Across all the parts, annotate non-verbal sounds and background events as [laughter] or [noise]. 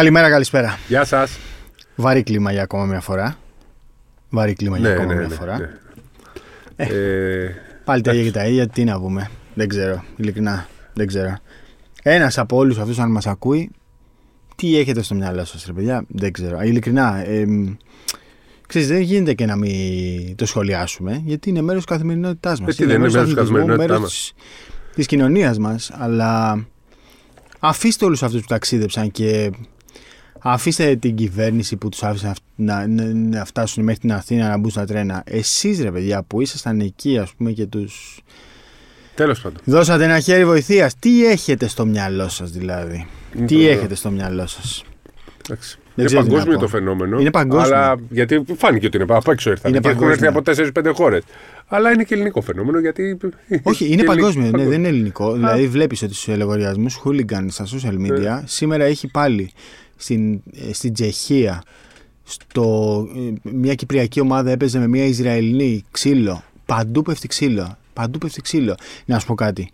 Καλημέρα, καλησπέρα. Γεια σας. Βαρύ κλίμα για ακόμα μια φορά. Βαρύ κλίμα για Ναι, ακόμα ναι, μια ναι, φορά. ναι. Ε, Πάλι τα ίδια και τα ίδια, τι να πούμε. Δεν ξέρω, ειλικρινά. Δεν ξέρω. Ένας από όλους αυτούς, αν μας ακούει, τι έχετε στο μυαλό σας, ρε παιδιά, δεν ξέρω. Ειλικρινά. Ε, μ, ξέρεις, δεν γίνεται και να μην το σχολιάσουμε, γιατί είναι μέρος της καθημερινότητάς μας. Ε, τι δεν είναι μέρος της καθημερινότητάς μας. της κοινωνίας μας. Αλλά αφήστε όλους αυτούς που ταξίδεψαν και αφήστε την κυβέρνηση που τους άφησε να, να, να, να φτάσουν μέχρι την Αθήνα να μπουν στα τρένα. Εσείς, ρε παιδιά, που ήσασταν εκεί, ας πούμε, και τους Τέλος πάντων. δώσατε ένα χέρι βοηθείας. Τι έχετε στο μυαλό σας, δηλαδή; Είναι Τι το- έχετε στο μυαλό σας; Εντάξει. Δεν Είναι ξέρω τι να παγκόσμιο πω. το φαινόμενο. Είναι παγκόσμιο. Αλλά γιατί φάνηκε ότι είναι από έξω ήρθαν. Είναι και έχουν έρθει παγκόσμιο. από 4-5 χώρες. Αλλά είναι και ελληνικό φαινόμενο γιατί. Όχι, είναι και παγκόσμιο, ναι, παγκόσμιο. δεν είναι ελληνικό. Δηλαδή, βλέπεις ότι στους λογαριασμούς hooligan στα social media Ναι. σήμερα έχει πάλι στην, ε, στην Τσεχία. Στο, ε, μια κυπριακή ομάδα έπαιζε με μια Ισραηλινή ξύλο. Παντού πέφτει ξύλο. Παντού πέφτει ξύλο. Να σου πω κάτι.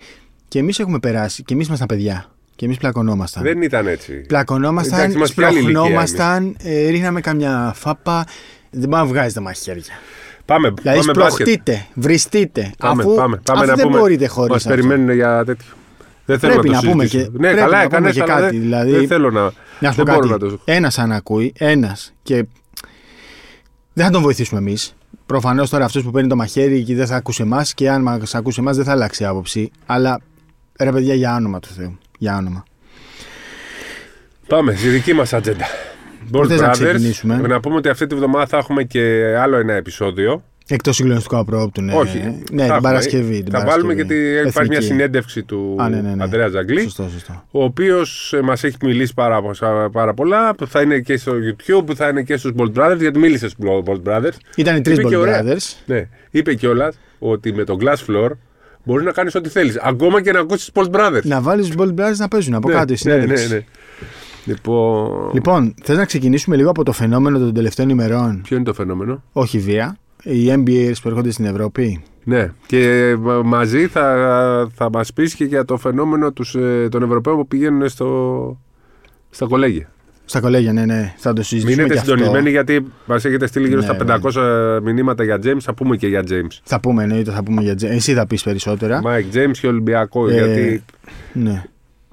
Και εμείς έχουμε περάσει, και εμείς ήμασταν παιδιά. Και εμείς πλακωνόμασταν. Δεν ήταν έτσι. Πλακωνόμασταν, Εντάξει, είμαστε και άλλη ηλικία σπροχνόμασταν, ε, ρίχναμε καμιά φάπα. Δεν μπορεί να βγάζετε μαχαίρια. Πάμε, Δηλαδή, πάμε μπάσκετ. σπροχτείτε, βριστείτε. Πάμε, αφού πάμε, πάμε αφού να δεν πούμε. μπορείτε χωρίς Μας περιμένουν για τέτοιο. Δεν θέλω Πρέπει να, το να πούμε συζητήσω. και- Ναι, πρέπει καλά να έκανε. πούμε και αλλά κάτι, δεν, δηλαδή- δεν θέλω να. Να σου πω δεν μπορώ κάτι. να το. Ένας αν ακούει, ένας και δεν θα τον βοηθήσουμε εμείς. Προφανώς τώρα αυτός που παίρνει το μαχαίρι και δεν θα ακούσει εμάς και αν μας ακούσει εμάς δεν θα αλλάξει άποψη. Αλλά ρε παιδιά, για όνομα του Θεού. Για όνομα. Πάμε στη δική μας ατζέντα. Πού Bold θες να Brothers. ξεκινήσουμε; Να πούμε ότι αυτή τη βδομάδα θα έχουμε και άλλο ένα επεισόδιο. Εκτός συγκλονιστικού απρόπτου, ναι. Όχι. Ναι, θα την έχουμε. Παρασκευή. Την θα βάλουμε γιατί Παρασκευή. υπάρχει μια Εθνική. συνέντευξη του Α, ναι, ναι, ναι. Ανδρέας Ζαγκλή. Σωστό, σωστό. Ο οποίος μας έχει μιλήσει πάρα, πάρα πολλά. που Θα είναι και στο YouTube, που θα είναι και στους Bold Brothers, γιατί μίλησε στους Bold Brothers. Ήταν οι τρεις Είπε και Bold ωραία. Brothers. Ναι. Είπε κιόλας ότι με τον Glass Floor μπορείς να κάνεις ό,τι θέλεις. Ακόμα και να ακούσεις Bold Brothers. Να βάλεις του Bold Brothers να παίζουν από Ναι, κάτω. η ναι, ναι, συνέντευξη. ναι. Λοιπόν, Λοιπόν, θες να ξεκινήσουμε λίγο από το φαινόμενο των τελευταίων ημερών; ποιο είναι το φαινόμενο; Όχι βία. Οι NBA που έρχονται στην Ευρώπη. Ναι, και μα- μαζί θα, θα μας πεις και για το φαινόμενο τους, ε, των Ευρωπαίων που πηγαίνουν στο, στα κολέγια. Στα κολέγια, ναι, ναι. Θα το συζητήσουμε Μείνετε και αυτό. συντονισμένοι γιατί μας έχετε στείλει γύρω Ναι, στα 500 μηνύματα για James, θα πούμε και για James. Θα πούμε, εννοείται, θα πούμε για Τζέ- Εσύ θα πεις περισσότερα. Mike James και Ολυμπιακό, Ε, γιατί Ναι.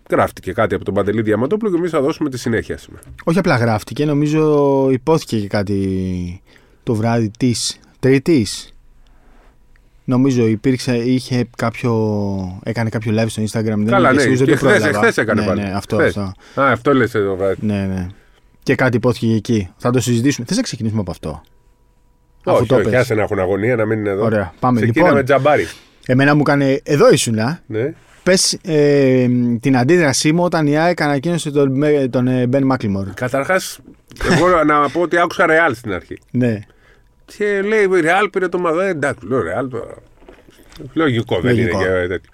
γράφτηκε κάτι από τον Παντελή Διαμαντόπουλο και εμείς θα δώσουμε τη συνέχεια σήμερα. Όχι απλά γράφτηκε, νομίζω υπόθηκε και κάτι το βράδυ της Τρίτης. Νομίζω υπήρξε, είχε κάποιο. έκανε κάποιο live στο Instagram. Δεν Καλά, είμαι ναι, σίγουρος, δεν και το χθες, πρόλαβα. χθες έκανε ναι, πάλι. Ναι, αυτό, Χθες. αυτό. Α, αυτό λες εδώ βράδυ. Ναι, ναι. Και κάτι υπόθηκε και εκεί. Θα το συζητήσουμε. Θες να ξεκινήσουμε από αυτό; Αφού όχι, το όχι, πες. άσε να έχουν αγωνία να μείνουν εδώ. Ωραία, πάμε. Ξεκίνα Λοιπόν. με τζαμπάρι. Εμένα μου έκανε. Εδώ ήσουν, Ναι. Πες ε, την αντίδρασή μου όταν η ΑΕΚ ανακοίνωσε τον, Μπε- τον ε, Μπεν Μάκλιμορ. Καταρχάς, εγώ να πω ότι άκουσα Ρεάλ στην αρχή. Ναι. Και λέει η Ρεάλ πήρε το μαδό. Εντάξει, λέω Ρεάλ τώρα. Λογικό δεν Λογικό. είναι και τέτοιο.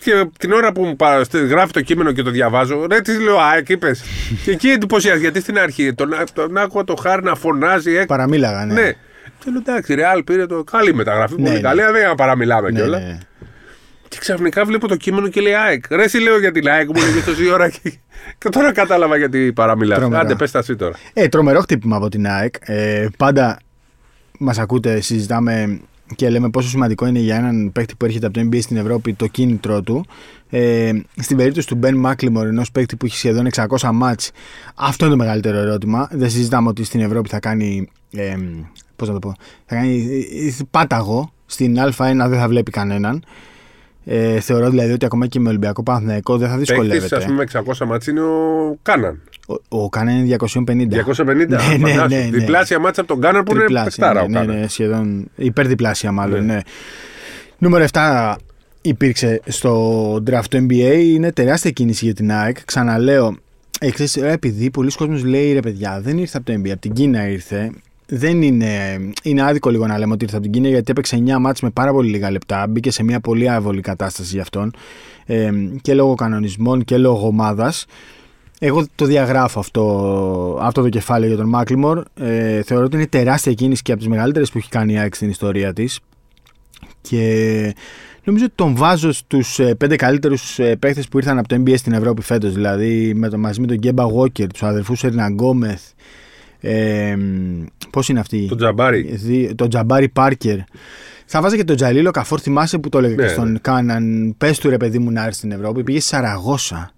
Και την ώρα που μου παρα- στε- γράφει το κείμενο και το διαβάζω, ρε τι λέω, ΑΕΚ είπες. και εκεί εντυπωσιάζει, γιατί στην αρχή τον, τον άκουγα το χάρη να φωνάζει. Έκ... Παραμίλαγα, ναι. Ναι. Και λέω εντάξει, η Ρεάλ πήρε το. Καλή μεταγραφή, Ναι, πολύ ναι. καλή, αλλά δεν παραμιλάμε ναι, κιόλα. ναι. Και ξαφνικά βλέπω το κείμενο και λέει ΑΕΚ. Ρε, εσύ λέω για την ΑΕΚ μου λέγε τόση ώρα και, και τώρα κατάλαβα γιατί παραμιλάς. Τρομερά. Άντε, πες τα εσύ τώρα. Ε, τρομερό χτύπημα από την ΑΕΚ. Ε, πάντα μας ακούτε, συζητάμε και λέμε πόσο σημαντικό είναι για έναν παίκτη που έρχεται από το NBA στην Ευρώπη το κίνητρό του. Ε, στην περίπτωση του Ben McLemore, ενός παίκτη που έχει σχεδόν 600 μάτς, αυτό είναι το μεγαλύτερο ερώτημα. Δεν συζητάμε ότι στην Ευρώπη θα κάνει. Ε, πώς να το πω. Θα κάνει ε, πάταγο. Στην Α1 δεν θα βλέπει κανέναν. Ε, θεωρώ δηλαδή ότι ακόμα και με Ολυμπιακό Παναθηναϊκό δεν θα Παίκτης, δυσκολεύεται. ας πούμε, 600 μάτς είναι ο Κάναν. Ο, ο Κάναν είναι 250. 250. Ναι, ναι, φαντάσου. ναι, ναι. Διπλάσια μάτσα από τον Κάναν που είναι Τριπλάσια, παιχτάρα ο ναι, ναι, Κάναν. ναι, σχεδόν υπερδιπλάσια μάλλον, Ναι. ναι. Νούμερο 7 υπήρξε στο draft του NBA, είναι τεράστια κίνηση για την ΑΕΚ. Ξαναλέω, ε, ξέρεις, ε, επειδή πολλοί κόσμος λέει ρε παιδιά, δεν ήρθε από το NBA, από την Κίνα ήρθε. Δεν είναι, είναι άδικο λίγο να λέμε ότι ήρθε από την Κίνα γιατί έπαιξε 9 μάτς με πάρα πολύ λίγα λεπτά. Μπήκε σε μια πολύ άβολη κατάσταση για αυτόν ε, και λόγω κανονισμών και λόγω ομάδας. Εγώ το διαγράφω αυτό, αυτό το κεφάλαιο για τον Μάκλιμορ. Ε, θεωρώ ότι είναι τεράστια κίνηση και από τις μεγαλύτερες που έχει κάνει η ΑΕΚ στην ιστορία της. Και νομίζω ότι τον βάζω στους πέντε καλύτερους παίχτε που ήρθαν από το NBA στην Ευρώπη φέτος. Δηλαδή με το, μαζί με τον Γκέμπα Walker, τους αδερφούς Ερνα Γκόμεθ. Ε, Πώς είναι αυτοί. Τον Τζαμπάρι. Δι- τον Τζαμπάρι Πάρκερ. Θα βάζα και τον Τζαλίλο Καφόρ. Θυμάσαι που το έλεγα Ναι, και στον ναι. Κάναν. Πες του ρε παιδί μου να έρθει στην Ευρώπη. Πήγε στη Σαραγώσα.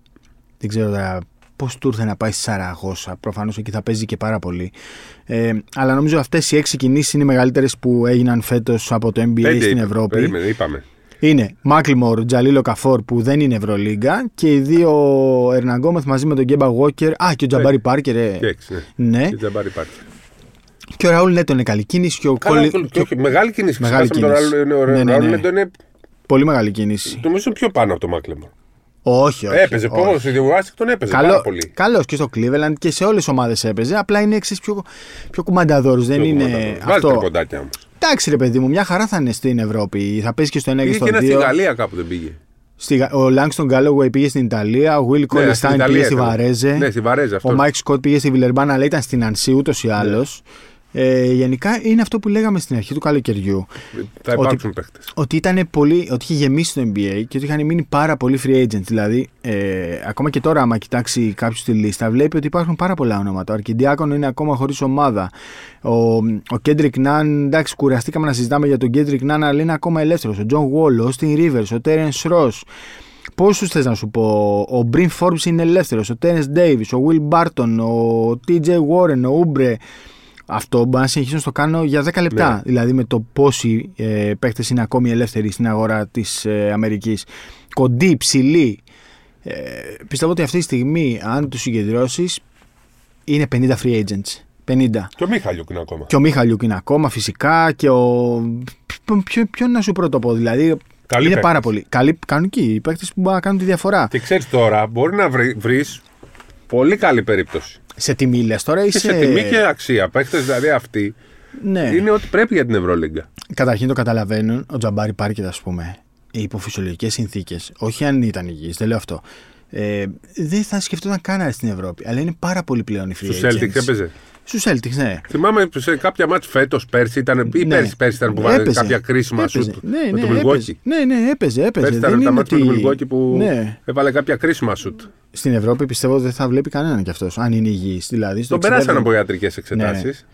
Δεν ξέρω τώρα πώς του ήρθε να πάει στη Σαραγώσα. Προφανώς εκεί θα παίζει και πάρα πολύ. Ε, αλλά νομίζω αυτές οι έξι κινήσεις είναι οι μεγαλύτερες που έγιναν φέτος από το NBA Πέντε στην είπα. Ευρώπη. Περίμενε, είπαμε. Είναι Μάκλιμορ, Τζαλίλ Οκαφόρ που δεν είναι Ευρωλίγκα και οι δύο Ερναγκόμεθ μαζί με τον Κέμπα Walker. Α, και ο Τζαμπάρι Πάρκερ. ε. Και έξι, ναι. Ναι. Και Τζαμπάρι υπάρχει. Και ο Ραούλ Νέτο είναι καλή κίνηση. Και ο Καλά, Κόλλι- και- και όχι, μεγάλη κίνηση. Μεγάλη Ξεχάσαμε τον κίνηση. Ραούλ- Ναι, Ο ναι, Ραούλ ναι. Νέτο είναι Πολύ μεγάλη κίνηση. νομίζω πιο πάνω από το Μάκλεμορ. Όχι, όχι. Έπαιζε όχι. πώς, στη Ουάσιγκτον έπαιζε πάρα Καλό, πολύ. καλός και στο Cleveland και σε όλες τις ομάδες έπαιζε. Απλά είναι εξής πιο, πιο κουμανταδόρος. Δεν Πιο είναι κουμανταδόρος. Βάζει αυτό. τρεποντάκια όμως. Εντάξει, ρε παιδί μου, μια χαρά θα είναι στην Ευρώπη. Θα παίζει και στο 1 και Πήγε στο και ένα στη 2. Γαλλία κάπου δεν πήγε. Στη Γα- ο Λάγκστον Γκάλογουεϊ πήγε στην Ιταλία. Ο Will Ναι, στην Κόλεστάιν Ιταλία πήγε στη ήταν. Βαρέζε. Ναι, στη Βαρέζε αυτός. Ο Μάικ Σκοτ πήγε στη Βιλερμπάν, αλλά ήταν στην Ανσί ούτως ή άλλως. Ε, γενικά είναι αυτό που λέγαμε στην αρχή του καλοκαιριού. Θα υπάρξουν παίχτες. Ότι, ήταν πολύ, ότι είχε γεμίσει το NBA και ότι είχαν μείνει πάρα πολλοί free agents. Δηλαδή, ε, ακόμα και τώρα, άμα κοιτάξει κάποιος τη λίστα, βλέπει ότι υπάρχουν πάρα πολλά ονόματα. Ο Αρκιντιάκονο είναι ακόμα χωρίς ομάδα. Ο, ο Κέντρικ Ναν, εντάξει, κουραστήκαμε να συζητάμε για τον Κέντρικ Ναν, αλλά είναι ακόμα ελεύθερος. Ο Τζον Βόλ, ο Όστιν Ρίβερς, ο Τέρενς Ρος. Πόσους θες να σου πω, ο Μπριν Φόρμπς είναι ελεύθερος, ο Τέρενς Ντέιβις, ο Will Μπάρτον, ο TJ Warren, ο Ούμπρε. Αυτό μπορεί να συνεχίσω να το κάνω για 10 λεπτά. Ναι. Δηλαδή με το πόσοι ε, παίχτες είναι ακόμη ελεύθεροι στην αγορά της ε, Αμερικής. Κοντή, ψηλή. Ε, πιστεύω ότι αυτή τη στιγμή, αν τους συγκεντρώσεις, είναι 50 free agents. 50. Και ο Μίχαλιουκ είναι ακόμα. Και ο Μίχαλιουκ είναι ακόμα φυσικά και ο. Ποιο, ποιο, ποιον να σου πρώτο πω, δηλαδή. Καλοί είναι παίκτες. πάρα πολύ. Καλοί, κανονικοί. Οι παίχτε που μπορούν να κάνουν τη διαφορά. Και ξέρεις τώρα, μπορεί να βρεις πολύ καλή περίπτωση. Σε τιμή λες τώρα ή Και σε τιμή και αξία. Παίχτες δηλαδή αυτοί Ναι. είναι ό,τι πρέπει για την Ευρωλίγκα. Καταρχήν το καταλαβαίνουν. Ο Τζαμπάρι Πάρκετ, ας πούμε, υπό φυσιολογικέ συνθήκες, όχι αν ήταν υγιής, δεν λέω αυτό. Ε, δεν θα σκεφτόταν καν να έρθει στην Ευρώπη. Αλλά είναι πάρα πολύ πλέον οι free Στους agents. Celtics έπαιζε. Στους Celtics, ναι. Θυμάμαι σε κάποια μάτς φέτος πέρσι ήταν. ή Ναι. πέρσι, πέρσι ήταν που βάλε Έπαιζε. κάποια κρίσιμα Έπαιζε. σουτ. Ναι, με ναι, το Milwaukee. έπαιζε. Ναι, ναι, έπαιζε. έπαιζε. Πέρσι δεν ήταν τα είναι μάτια με το ότι- Milwaukee που Ναι. έβαλε κάποια κρίσιμα σουτ. Στην Ευρώπη πιστεύω ότι δεν θα βλέπει κανέναν κι αυτός. Αν είναι υγιής. Δηλαδή, στο Τον περάσαν 60 από ιατρικές εξετάσεις.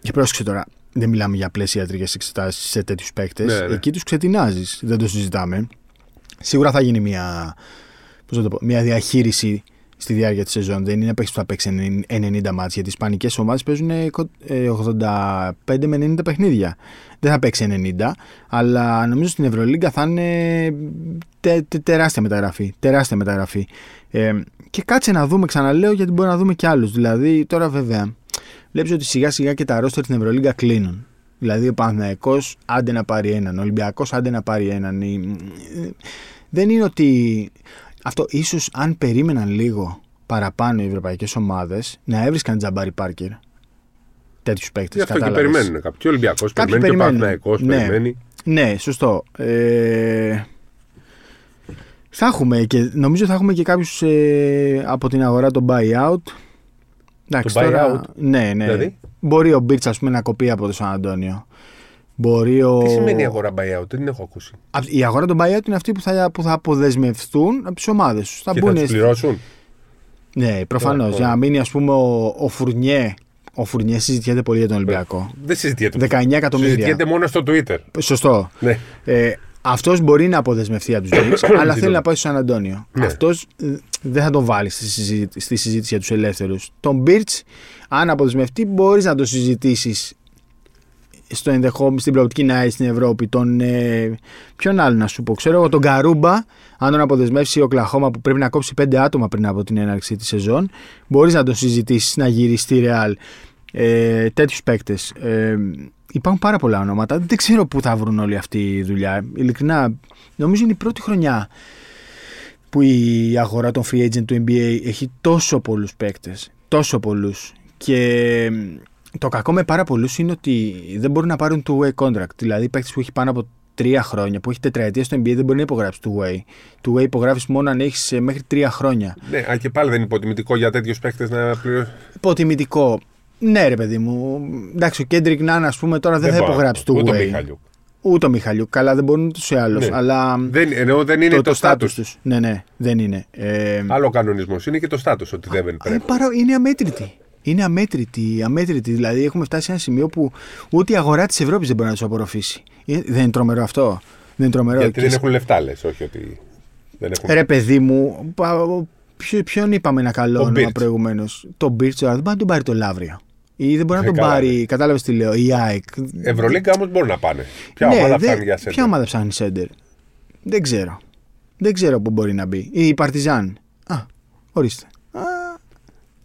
Και πρόσεξε τώρα, δεν μιλάμε για πλαίσια ιατρικές εξετάσεις σε τέτοιους παίκτες. Ναι, ναι. Εκεί τους ξετινάζεις. Δεν το συζητάμε. Σίγουρα θα γίνει μια, πώς να το πω, μια διαχείριση στη διάρκεια της σεζόν. Δεν είναι παίκτη που θα παίξει 90 μάτς γιατί οι Ισπανικές ομάδες παίζουν ε, κο- ε, 85 με 90 παιχνίδια. Δεν θα παίξει 90, αλλά νομίζω στην Ευρωλίγκα θα είναι τε- τε- τεράστια μεταγραφή. Τεράστια μεταγραφή. Ε, και κάτσε να δούμε, ξαναλέω, γιατί μπορεί να δούμε και άλλους. Δηλαδή, τώρα βέβαια, βλέπεις ότι σιγά σιγά και τα ρόστερ στην Ευρωλίγκα κλείνουν. Δηλαδή, ο Παναθηναϊκός άντε να πάρει έναν, ο Ολυμπιακός άντε να πάρει έναν. Η- Δεν είναι ότι. Αυτό ίσως αν περίμεναν λίγο παραπάνω οι ευρωπαϊκές ομάδες να έβρισκαν Τζαμπάρι Πάρκερ. Τέτοιους παίκτες. Γι' αυτό και περιμένουν κάποιοι. Και ο Ολυμπιακό περιμένει, και ο περιμένουν. Παναθηναϊκός Ναι. περιμένει. Ναι, σωστό. Ε, θα έχουμε και νομίζω θα έχουμε και κάποιους ε, από την αγορά το buyout. Εντάξει, Το τώρα, buyout? ναι, ναι. Δηλαδή; Μπορεί ο Μπίρτς ας πούμε, να κοπεί από το Σαν Αντώνιο. Μπορεί ο... Τι σημαίνει η αγορά buyout, δεν την έχω ακούσει. Α- Η αγορά των buyout είναι αυτοί που θα, που θα αποδεσμευθούν από τις ομάδες τους. Θα Και θα μπουν. του πληρώσουν; Ναι, προφανώς. Ωραία, Για να μείνει, ας πούμε, ο, ο Φουρνιέ. Ο Φουρνιέ συζητιέται πολύ για τον Ολυμπιακό. Δεν συζητιέται. 19 εκατομμύρια. Συζητιέται μόνο στο Twitter. Σωστό. Ναι. Ε, αυτός μπορεί να αποδεσμευτεί από τους Knicks, [coughs] αλλά θέλει να πάει στο Σαν Αντώνιο. Ναι. Αυτός δεν θα τον βάλει στη συζήτηση, στη συζήτηση για τους ελεύθερους. Τον Μπίρτ, αν αποδεσμευτεί, μπορείς να το συζητήσεις στο ενδεχόμενο, στην προοπτική να έρθει στην Ευρώπη. Τον, ε, ποιον άλλο να σου πω, ξέρω εγώ, τον Καρούμπα, αν τον αποδεσμεύσει ο Κλαχώμα που πρέπει να κόψει πέντε άτομα πριν από την έναρξη της σεζόν, μπορείς να τον συζητήσεις να γυρίσεις στη Ρεάλ. Ε, Τέτοιους παίκτες. Ε, υπάρχουν πάρα πολλά ονόματα. Δεν ξέρω πού θα βρουν όλη αυτή η δουλειά. Ειλικρινά, νομίζω είναι η πρώτη χρονιά που η αγορά των free agent του NBA έχει τόσο πολλούς παίκτες. Τόσο πολλούς. Και το κακό με πάρα πολλούς είναι ότι δεν μπορούν να πάρουν two-way contract. Δηλαδή, παίκτες που έχει πάνω από τρία χρόνια, που έχει τετραετία στο NBA, δεν μπορεί να υπογράψει two-way. Two-way υπογράφεις μόνο αν έχεις μέχρι τρία χρόνια. Ναι, αν και πάλι δεν είναι υποτιμητικό για τέτοιους παίχτε να πληρώσουν. Υποτιμητικό. Ναι, ρε παιδί μου. Εντάξει, ο Κέντρικ Νάν, ας πούμε, τώρα δεν, θα μπορώ. υπογράψει Ούτε ο two-way. Μιχαλιούκ. Ούτε ο Μιχαλιούκ. Καλά, δεν μπορούν ούτως ή άλλως. Ναι. Αλλά. Δεν, ενώ δεν είναι το, στάτου. τους. Ναι, ναι, δεν είναι. Ε, Άλλο κανονισμός. Είναι και το στάτου ότι δεν ε, πρέπει. παρά, είναι αμέτρητη. Είναι αμέτρητη, αμέτρητη. Δηλαδή, έχουμε φτάσει σε ένα σημείο που ούτε η αγορά της Ευρώπης δεν μπορεί να του απορροφήσει. Ε, Δεν είναι τρομερό αυτό. Δεν είναι τρομερό. Γιατί Και δεν σ- έχουν λεφτά, λες. Όχι ότι. Δεν έχουν. Ρε παιδί μου, πα- ποιο- ποιον είπαμε ένα καλό Ο όνομα Birch. προηγουμένως; Το Μπίρτσο, δεν μπορεί να τον πάρει το Λαύριο. Ή δεν μπορεί να Ε, τον καλά, πάρει, κατάλαβες τι λέω, η ΑΕΚ. Ευρωλίγκα όμως μπορούν να πάνε. Ποια Ναι, ομάδα δεν- φτάνει για σένα. Ποια ομάδα ψάχνει σέντερ. Δεν ξέρω. Δεν ξέρω πού μπορεί να μπει. Ή η Παρτιζάν. Α, ορίστε.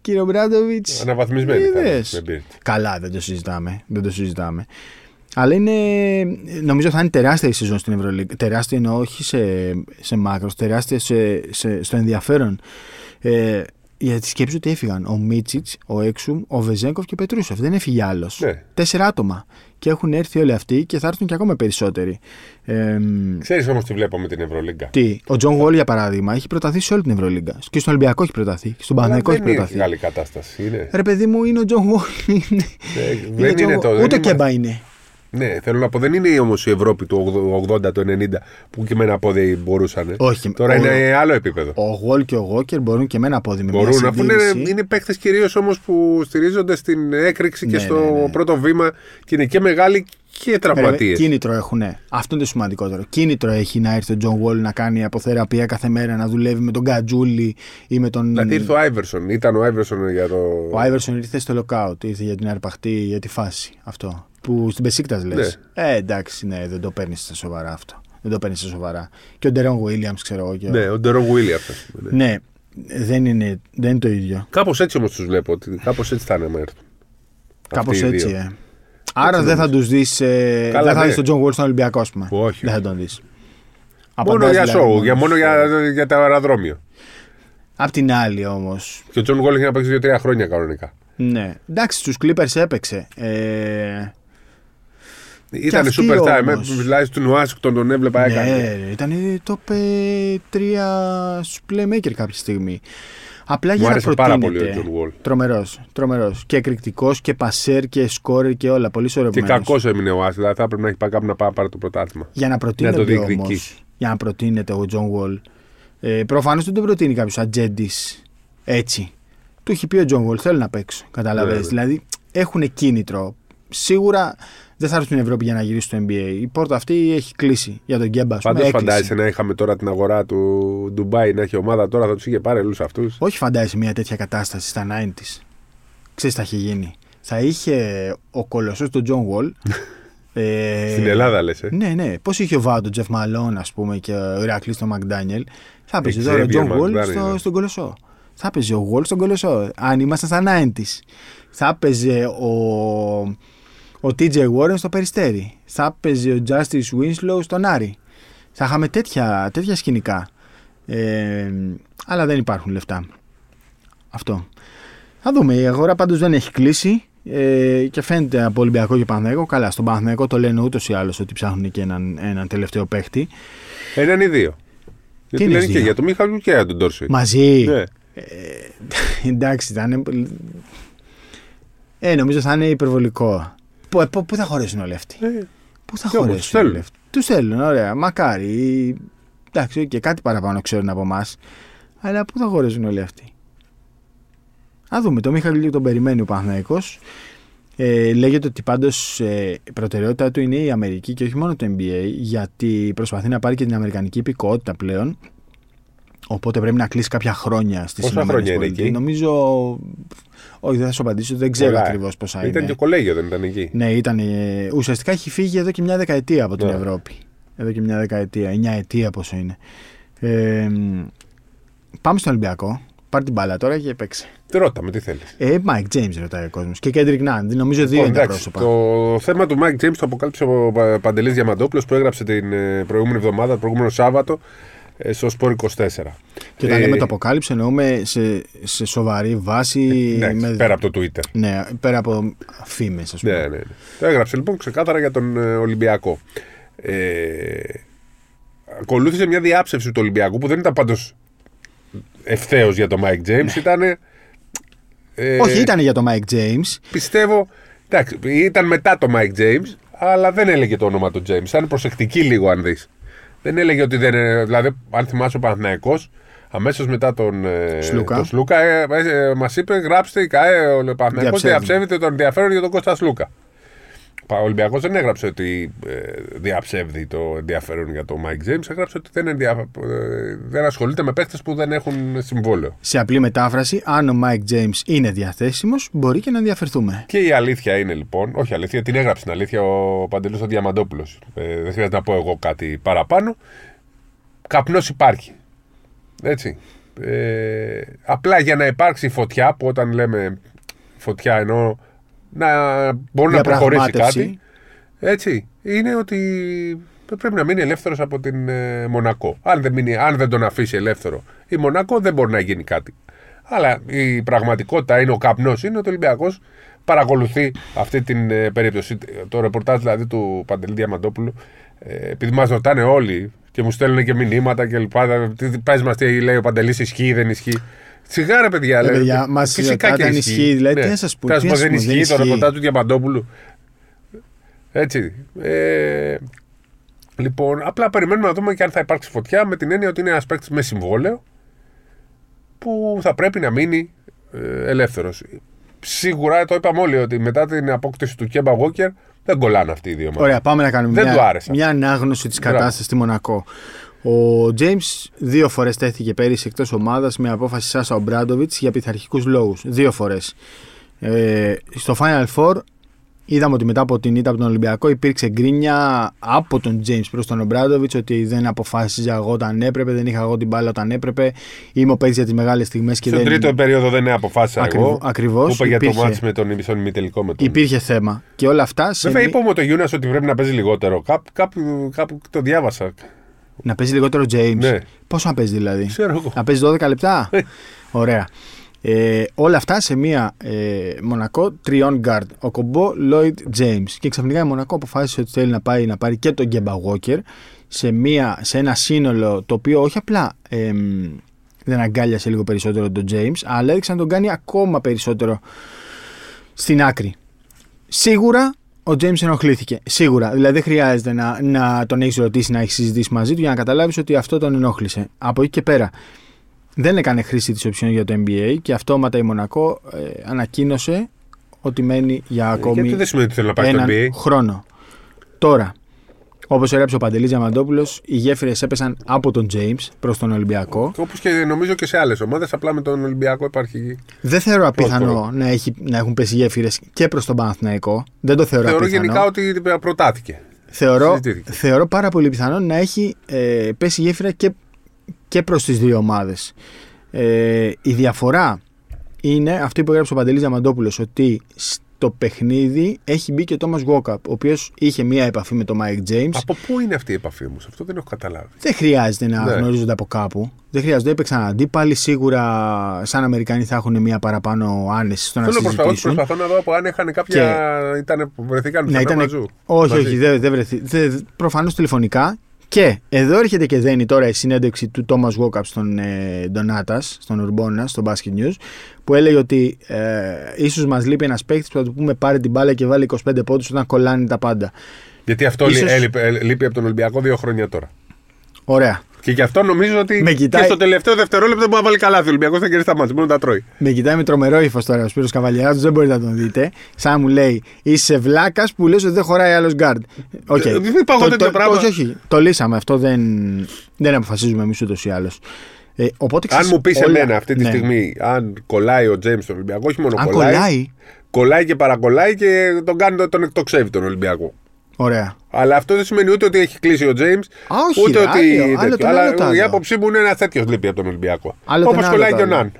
Α, κύριο Μπράντοβιτς. Αναβαθμισμένη θα είναι, με Μπίρτ. Καλά, δεν το συζητάμε. Δεν το συζητάμε. Αλλά είναι. Νομίζω θα είναι τεράστια η σεζόν στην Ευρωλίγα. Τεράστια εννοώ όχι σε, σε μάκρος, τεράστια σε, σε, στο ενδιαφέρον. Ε, γιατί σκέψου ότι έφυγαν ο Μίτσιτς, ο Έξουμ, ο Βεζέγκοφ και ο Πετρούσεφ. Δεν έφυγε άλλος. Ναι. Τέσσερα άτομα. Και έχουν έρθει όλοι αυτοί και θα έρθουν και ακόμα περισσότεροι. Ε, Ξέρεις όμως τι βλέπω με την Ευρωλίγκα. τι, ο Τζον Γουόλ για παράδειγμα έχει προταθεί σε όλη την Ευρωλίγκα. Και στον Ολυμπιακό έχει προταθεί. Και στον Παναθηναϊκό έχει δεν είναι προταθεί. καλή κατάσταση. Είναι. Ρε παιδί μου, είναι ο Τζον Γουόλ. Είναι, Ε, είναι δεν Τζον είναι Wall. το. δεν Ούτε ο είναι- Κέμπα είναι. Ναι, θέλω να πω, δεν είναι όμως η Ευρώπη του 80, του 90 που και με ένα πόδι μπορούσαν. Όχι. Τώρα ο, είναι άλλο επίπεδο. Ο Γουόλ και ο Γόκερ μπορούν και με ένα πόδι με Μπορούν, μια αφού είναι, συντήρηση. είναι παίχτε κυρίως όμως που στηρίζονται στην έκρηξη και Ναι, στο ναι, ναι. πρώτο βήμα και είναι και μεγάλοι και Ρε, τραυματίες. Κίνητρο έχουν. Αυτό είναι το σημαντικότερο. Κίνητρο έχει να έρθει ο Τζον Γουόλ να κάνει αποθεραπεία κάθε μέρα, να δουλεύει με τον Κατζούλη ή με τον. Δηλαδή ήρθε ο Άιβερσον. Ήταν ο Άιβερσον για το. Ο Άιβερσον ήρθε στο lockout, ήρθε για την αρπαχτή, για τη φάση. Αυτό. Που στην Μπεσίκτας λες. Ναι. Ε, εντάξει, ναι, δεν το παίρνεις στα σοβαρά αυτό. Δεν το παίρνεις στα σοβαρά. Και ο Ντερόν Γουίλιαμς, ξέρω εγώ. Και... ο- Ναι, ο Ντερόν Γουίλιαμς. Ναι. ναι, δεν είναι, δεν είναι το ίδιο. Κάπως έτσι όμως τους βλέπω. ότι Κάπως έτσι θα είναι άμα έρθουν. Κάπως Αυτοί οι έτσι, δύο. ε. Άρα δεν θα τους δεις. Ε, Καλά, δεν θα ναι. δεις τον Τζον Γουόλ στον Ολυμπιακό, ας πούμε. Όχι, Δεν θα όχι. τον δεις. Μόνο για σόου, για, μόνο για, για το αεροδρόμιο. Απ' την άλλη όμως. Και ο Τζον Γουόλ έχει να παίξει 2-3 χρόνια κανονικά. Ναι. Εντάξει, στους Clippers έπαιξε. Ε, Ήταν αυτοί super time. όμως. ε, Δηλαδή στον Ουάσιγκτον τον έβλεπα έκανε. ναι, ήταν top 3 στους playmaker κάποια στιγμή. Απλά Μου για να άρεσε πάρα πολύ προτείνεται. ο Τζον Γουόλ. Τρομερός. Τρομερός. Και εκρηκτικός και πασέρ και σκόρερ και όλα. Πολύ Και ισορροπημένο. κακός έμεινε ο άσος. Δηλαδή θα έπρεπε να έχει πάει κάπου να πάει να πάρει το πρωτάθλημα. Για να προτείνεται το όμως. διεκδικήσει. Για να προτείνεται ο Τζον Γουόλ. Ε, Προφανώς δεν τον προτείνει κάποιος ατζέντης έτσι. Του έχει πει ο Τζον Γουόλ: Θέλω να παίξω. Καταλαβαίνεις. Ναι, ναι. Δηλαδή έχουν κίνητρο. Σίγουρα δεν θα έρθουν στην Ευρώπη για να γυρίσει στο NBA. Η πόρτα αυτή έχει κλείσει για τον Κέμπα. ας πούμε, Πάντως έκλεισε. φαντάζεσαι να είχαμε τώρα την αγορά του Ντουμπάι να έχει ομάδα τώρα θα τους είχε πάρει όλους αυτούς. Όχι φαντάζεσαι μια τέτοια κατάσταση στα 90s. Ξέρεις τι θα είχε γίνει. Θα είχε ο Κολοσσός τον Τζον Γουόλ. ε, [laughs] Στην Ελλάδα λες. Ε; Ναι, ναι. Πώς είχε ο ΒΑΟ τον Τζεφ Μαλόν, ας πούμε, και ο Ηρακλής τον McDaniel. Θα παίζει Xavier τώρα ο Τζον Γουόλ McDaniel, στο, ναι. στον Κολοσσό. Θα παίζει ο Γουόλ στον Κολοσσό. Αν ήμασταν στα 90s. Θα παίζει ο, ο TJ Warren στο Περιστέρι. Θα παίζει ο Justice Winslow στον Άρη. Θα είχαμε τέτοια, τέτοια σκηνικά. Ε, αλλά δεν υπάρχουν λεφτά. Αυτό. Θα δούμε. Η αγορά πάντως δεν έχει κλείσει ε, και φαίνεται από Ολυμπιακό και Παναθηναϊκό. Καλά, στον Παναθηναϊκό το λένε ούτως ή άλλως ότι ψάχνουν και έναν, έναν τελευταίο παίχτη. Έναν ή δύο. Γιατί είναι λένε δύο; και για τον Μίχαλου και για τον Τόρση. Μαζί. Ναι. Εντάξει, θα είναι. Ε, νομίζω θα είναι υπερβολικό. Πού, πού, πού θα χωρέσουν όλοι αυτοί; Ε, Πού θα και όμως, χωρέσουν τους θέλουν. όλοι αυτοί; Τους θέλουν, ωραία. Μακάρι. Εντάξει, και κάτι παραπάνω ξέρουν από εμάς. Αλλά πού θα χωρέσουν όλοι αυτοί; Α δούμε. Το Μιχαλή τον περιμένει ο Παναθηναϊκός. Ε, λέγεται ότι πάντως ε, η προτεραιότητά του είναι η Αμερική και όχι μόνο το NBA, γιατί προσπαθεί να πάρει και την Αμερικανική υπηκότητα πλέον. Οπότε πρέπει να κλείσει κάποια χρόνια στις Πόσα χρόνια είναι εκεί; Νομίζω. Όχι, δεν θα σου απαντήσω, δεν ξέρω πολλά, ε. ακριβώς πόσα Ήταν είναι. και κολέγιο, δεν ήταν εκεί; Ναι, ήταν. ε, Ουσιαστικά έχει φύγει εδώ και μια δεκαετία από την Ναι. Ευρώπη. Εδώ και μια δεκαετία, εννιά ετία πόσο είναι. Ε, μ, πάμε στον Ολυμπιακό. Πάρ την μπάλα τώρα και παίξε. Τι ρώτα με τι θέλεις. Ε, Mike James ρωτάει ο κόσμος. Και Kendrick Nunn. Νομίζω δύο είναι τα πρόσωπα. το θέμα του Mike James το αποκάλυψε ο Πα- Παντελής Διαμαντόπουλος που έγραψε την ε, προηγούμενη εβδομάδα, το προηγούμενο Σάββατο ε, στο Σπόρ 24. Και όταν Ε, λέμε το αποκάλυψε, εννοούμε σε, σε σοβαρή βάση. εντάξει, πέρα από το Twitter. Ναι, πέρα από φήμες, ας πούμε. Ναι, ναι, ναι. Το έγραψε λοιπόν ξεκάθαρα για τον ε, Ολυμπιακό. Ε, ακολούθησε μια διάψευση του Ολυμπιακού που δεν ήταν πάντως ευθέως για τον Mike James. Ήταν. Ε, Ναι. Όχι, ήταν για το Mike James. Πιστεύω. Εντάξει, ήταν μετά το Mike James, αλλά δεν έλεγε το όνομα του James. Ήταν προσεκτική λίγο, αν δεις. Δεν έλεγε ότι δεν είναι. Δηλαδή, αν θυμάσαι ο Παναθηναϊκός, αμέσως μετά τον ε, Σλούκα. τον Σλούκα ε, ε, μας είπε: Γράψτε η ΚΑΕ, ο Παναθηναϊκός Διαψεύδει. διαψεύδεται τον ενδιαφέρον για τον Κώστα Σλούκα. Ο Ολυμπιακός δεν έγραψε ότι ε, διαψεύδει το ενδιαφέρον για τον Mike James. Έγραψε ότι δεν, ενδια... ε, δεν ασχολείται με παίχτες που δεν έχουν συμβόλαιο. Σε απλή μετάφραση, αν ο Mike James είναι διαθέσιμος, μπορεί και να ενδιαφερθούμε. Και η αλήθεια είναι λοιπόν, όχι αλήθεια, την έγραψε την αλήθεια ο Παντελής ο Διαμαντόπουλος. Ε, δεν χρειάζεται να πω εγώ κάτι παραπάνω. Καπνός υπάρχει. Έτσι. Ε, απλά για να υπάρξει φωτιά, που όταν λέμε φωτιά εννοώ να μπορεί να προχωρήσει Διαπραγμάτευση. κάτι. Έτσι. Είναι ότι πρέπει να μείνει ελεύθερος από την ε, Μονακό. Αν δεν, μείνει, αν δεν τον αφήσει ελεύθερο η Μονακό δεν μπορεί να γίνει κάτι. Αλλά η πραγματικότητα είναι ο καπνός. Είναι ότι ο Ολυμπιακός παρακολουθεί αυτή την ε, περίπτωση. Το ρεπορτάζ δηλαδή του Παντελή Διαμαντόπουλου, ε, επειδή μας ρωτάνε όλοι και μου στέλνουν και μηνύματα και λοιπά. Πες μας τι λέει ο Παντελής, ισχύει, δεν ισχύει. Σιγά ρε παιδιά, Ε, λέει. παιδιά, μας Φυσικά ρωτάτε και αν ισχύει. ισχύει, δηλαδή, τι να σας πω, Θα τι σου να πω, σας δεν πω, δεν ισχύει το ισχύει. ρεπορτάζ του Διαμαντόπουλου. Έτσι. Ε, λοιπόν, απλά περιμένουμε να δούμε και αν θα υπάρξει φωτιά με την έννοια ότι είναι ένας παίκτης με συμβόλαιο που θα πρέπει να μείνει ε, ελεύθερος. Σίγουρα το είπαμε όλοι ότι μετά την απόκτηση του Κέμπα Walker δεν κολλάνε αυτοί οι δύο ομάδες. Ωραία, πάμε να κάνουμε Δεν μια, του άρεσα. μια ανάγνωση της Μπράβο. κατάστασης στη Μονακό. Ο James δύο φορές τέθηκε πέρυσι εκτός ομάδας με απόφαση Σάσα Ομπράντοβιτς για πειθαρχικούς λόγους. Δύο φορές. Ε, στο Final Four είδαμε ότι μετά από την ήττα από τον Ολυμπιακό υπήρξε γκρίνια από τον James προς τον Ομπράντοβιτς ότι δεν αποφάσιζα εγώ όταν έπρεπε, δεν είχα εγώ την μπάλα όταν έπρεπε. Είμαι ο παίκτη για τις μεγάλες στιγμές και Στον δεν. τρίτο περίοδο δεν αποφάσισα Ακριβ- εγώ. ακριβώς, Που είπε για το υπήρχε. μάτς με τον στον ημιτελικό με τον. Υπήρχε θέμα. Και όλα αυτά σε Βέβαια μη- είπε μου το Γιούνας ότι πρέπει να παίζει λιγότερο. Κάπου, κάπου, κάπου το διάβασα. Να παίζει λιγότερο James. Ναι. Πόσο να παίζει δηλαδή; Ξέρω εγώ. Να παίζει 12 λεπτά; Ε. Ωραία. Ε, όλα αυτά σε μία ε, Μονακό τριών guard. Ο κομπό Lloyd James. Και ξαφνικά η Μονακό αποφάσισε ότι θέλει να πάει να πάρει και τον Γκέμπα Walker σε, μία, σε ένα σύνολο το οποίο όχι απλά εμ, δεν αγκάλιασε λίγο περισσότερο τον James, αλλά έδειξε να τον κάνει ακόμα περισσότερο στην άκρη. Σίγουρα ο James ενοχλήθηκε. Σίγουρα. Δηλαδή δεν χρειάζεται να, να τον έχεις ρωτήσει, να έχεις συζητήσει μαζί του για να καταλάβεις ότι αυτό τον ενόχλησε. Από εκεί και πέρα δεν έκανε χρήση της οψιόν για το NBA και αυτόματα η Μονακό ε, ανακοίνωσε ότι μένει για ακόμη Γιατί δεν σημαίνει ότι θέλει να πάει στο έναν NBA. χρόνο. Τώρα, όπως έγραψε ο Παντελής Διαμαντόπουλος, οι γέφυρες έπεσαν από τον James προς τον Ολυμπιακό. Όπως και νομίζω και σε άλλες ομάδες, απλά με τον Ολυμπιακό υπάρχει. Δεν θεωρώ απίθανο Πρόσφορο. να, έχει, να έχουν πέσει γέφυρες και προς τον Παναθηναϊκό. Δεν το θεωρώ, Θεωρώ απίθανο. γενικά ότι προτάθηκε. Θεωρώ, συζητήθηκε. θεωρώ πάρα πολύ πιθανό να έχει ε, πέσει γέφυρα και, και προς τις δύο ομάδες. Ε, η διαφορά είναι αυτή που έγραψε ο Παντελής Διαμαντόπουλος ότι στο παιχνίδι έχει μπει και ο Τόμας Γουόκαπ ο οποίος είχε μία επαφή με τον Mike James. Από πού είναι αυτή η επαφή όμως, αυτό δεν έχω καταλάβει. Δεν χρειάζεται να Ναι. γνωρίζονται από κάπου. Δεν χρειάζεται. Έπαιξαν αντίπαλοι. Σίγουρα, σαν Αμερικανοί, θα έχουν μία παραπάνω άνεση στο να Θέλω προσπαθώ, συζητήσουν. προσπαθώ να δω από αν είχαν κάποια. Ήτανε, βρεθήκαν να πουθενά ήταν. μαζί. Όχι, Μαζί. όχι, δεν, δεν βρεθεί. Δεν, προφανώς τηλεφωνικά. Και εδώ έρχεται και δένει τώρα η συνέντευξη του Thomas Walkup στον ε, Ντονάτας, στον Ουρμπόνα, στο Basket News, που έλεγε ότι ε, ίσως μας λείπει ένας παίκτης που θα του πούμε πάρει την μπάλα και βάλει 25 πόντους όταν κολλάνε τα πάντα. Γιατί αυτό Ίσως- λεί- έλειπε- ε, λείπει από τον Ολυμπιακό δύο χρόνια τώρα. Ωραία. Και γι' αυτό νομίζω ότι Με κοιτάει- και στο τελευταίο δευτερόλεπτο μπορεί να βάλει καλά. Ο Ολυμπιακός θα κερδίσει τα μάτια. Μόνο τα τρώει. Με κοιτάει με τρομερό ύφος τώρα ο Σπύρος Καβαλιαράτος, δεν μπορείτε να τον δείτε. Σαν να μου λέει, είσαι βλάκας που λες ότι δεν χωράει άλλος γκάρντ. Οκ. Ε, δεν είπα εγώ Το- τέτοιο το- πράγμα. Όχι, όχι. Το λύσαμε. Αυτό δεν, δεν αποφασίζουμε εμείς ούτως ή άλλως. Ε, οπότε, Αν ξέρεις, μου πεις όλα- εμένα αυτή τη ναι. στιγμή, αν κολλάει ο Τζέιμς στον Ολυμπιακό, όχι μόνο Αν κολλάει, κολλάει. κολλάει και παρακολλάει και τον κάνει τον, τον εκτοξεύει τον Ολυμπιακό. Ωραία. Αλλά αυτό δεν σημαίνει ούτε ότι έχει κλείσει ο Τζέιμς, όχι, ούτε ρε, ότι. άλλο, τέτοιο. άλλο το Αλλά άλλο το άλλο. η άποψή μου είναι ένα τέτοιο λείπει από τον Ολυμπιακό. Άλλο το Όπως άλλο κολλάει το και ο άλλο. Ναν.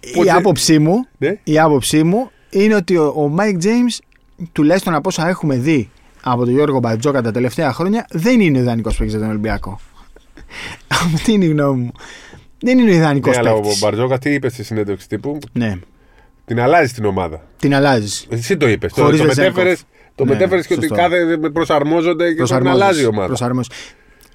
Η Πότε- άποψή μου, Ναι. η άποψή μου είναι ότι ο, ο Mike James, τουλάχιστον από όσα έχουμε δει από τον Γιώργο Μπατζόκα τα τελευταία χρόνια, δεν είναι ιδανικός παίκτης για τον Ολυμπιακό. [laughs] Αυτή είναι η γνώμη μου. Δεν είναι ο ιδανικός Ναι, αλλά ο παίκτης. Μπαρτζόκα τι είπε στη συνέντευξη τύπου, Ναι, την αλλάζει την ομάδα. την αλλάζεις. Εσύ το είπες. Το, Χωρίς το Βεζέγκοφ. μετέφερε το Ναι, μετέφερες και ότι σωστό. κάθε προσαρμόζονται και πρέπει να αλλάζει η ομάδα. Προσαρμόζεις.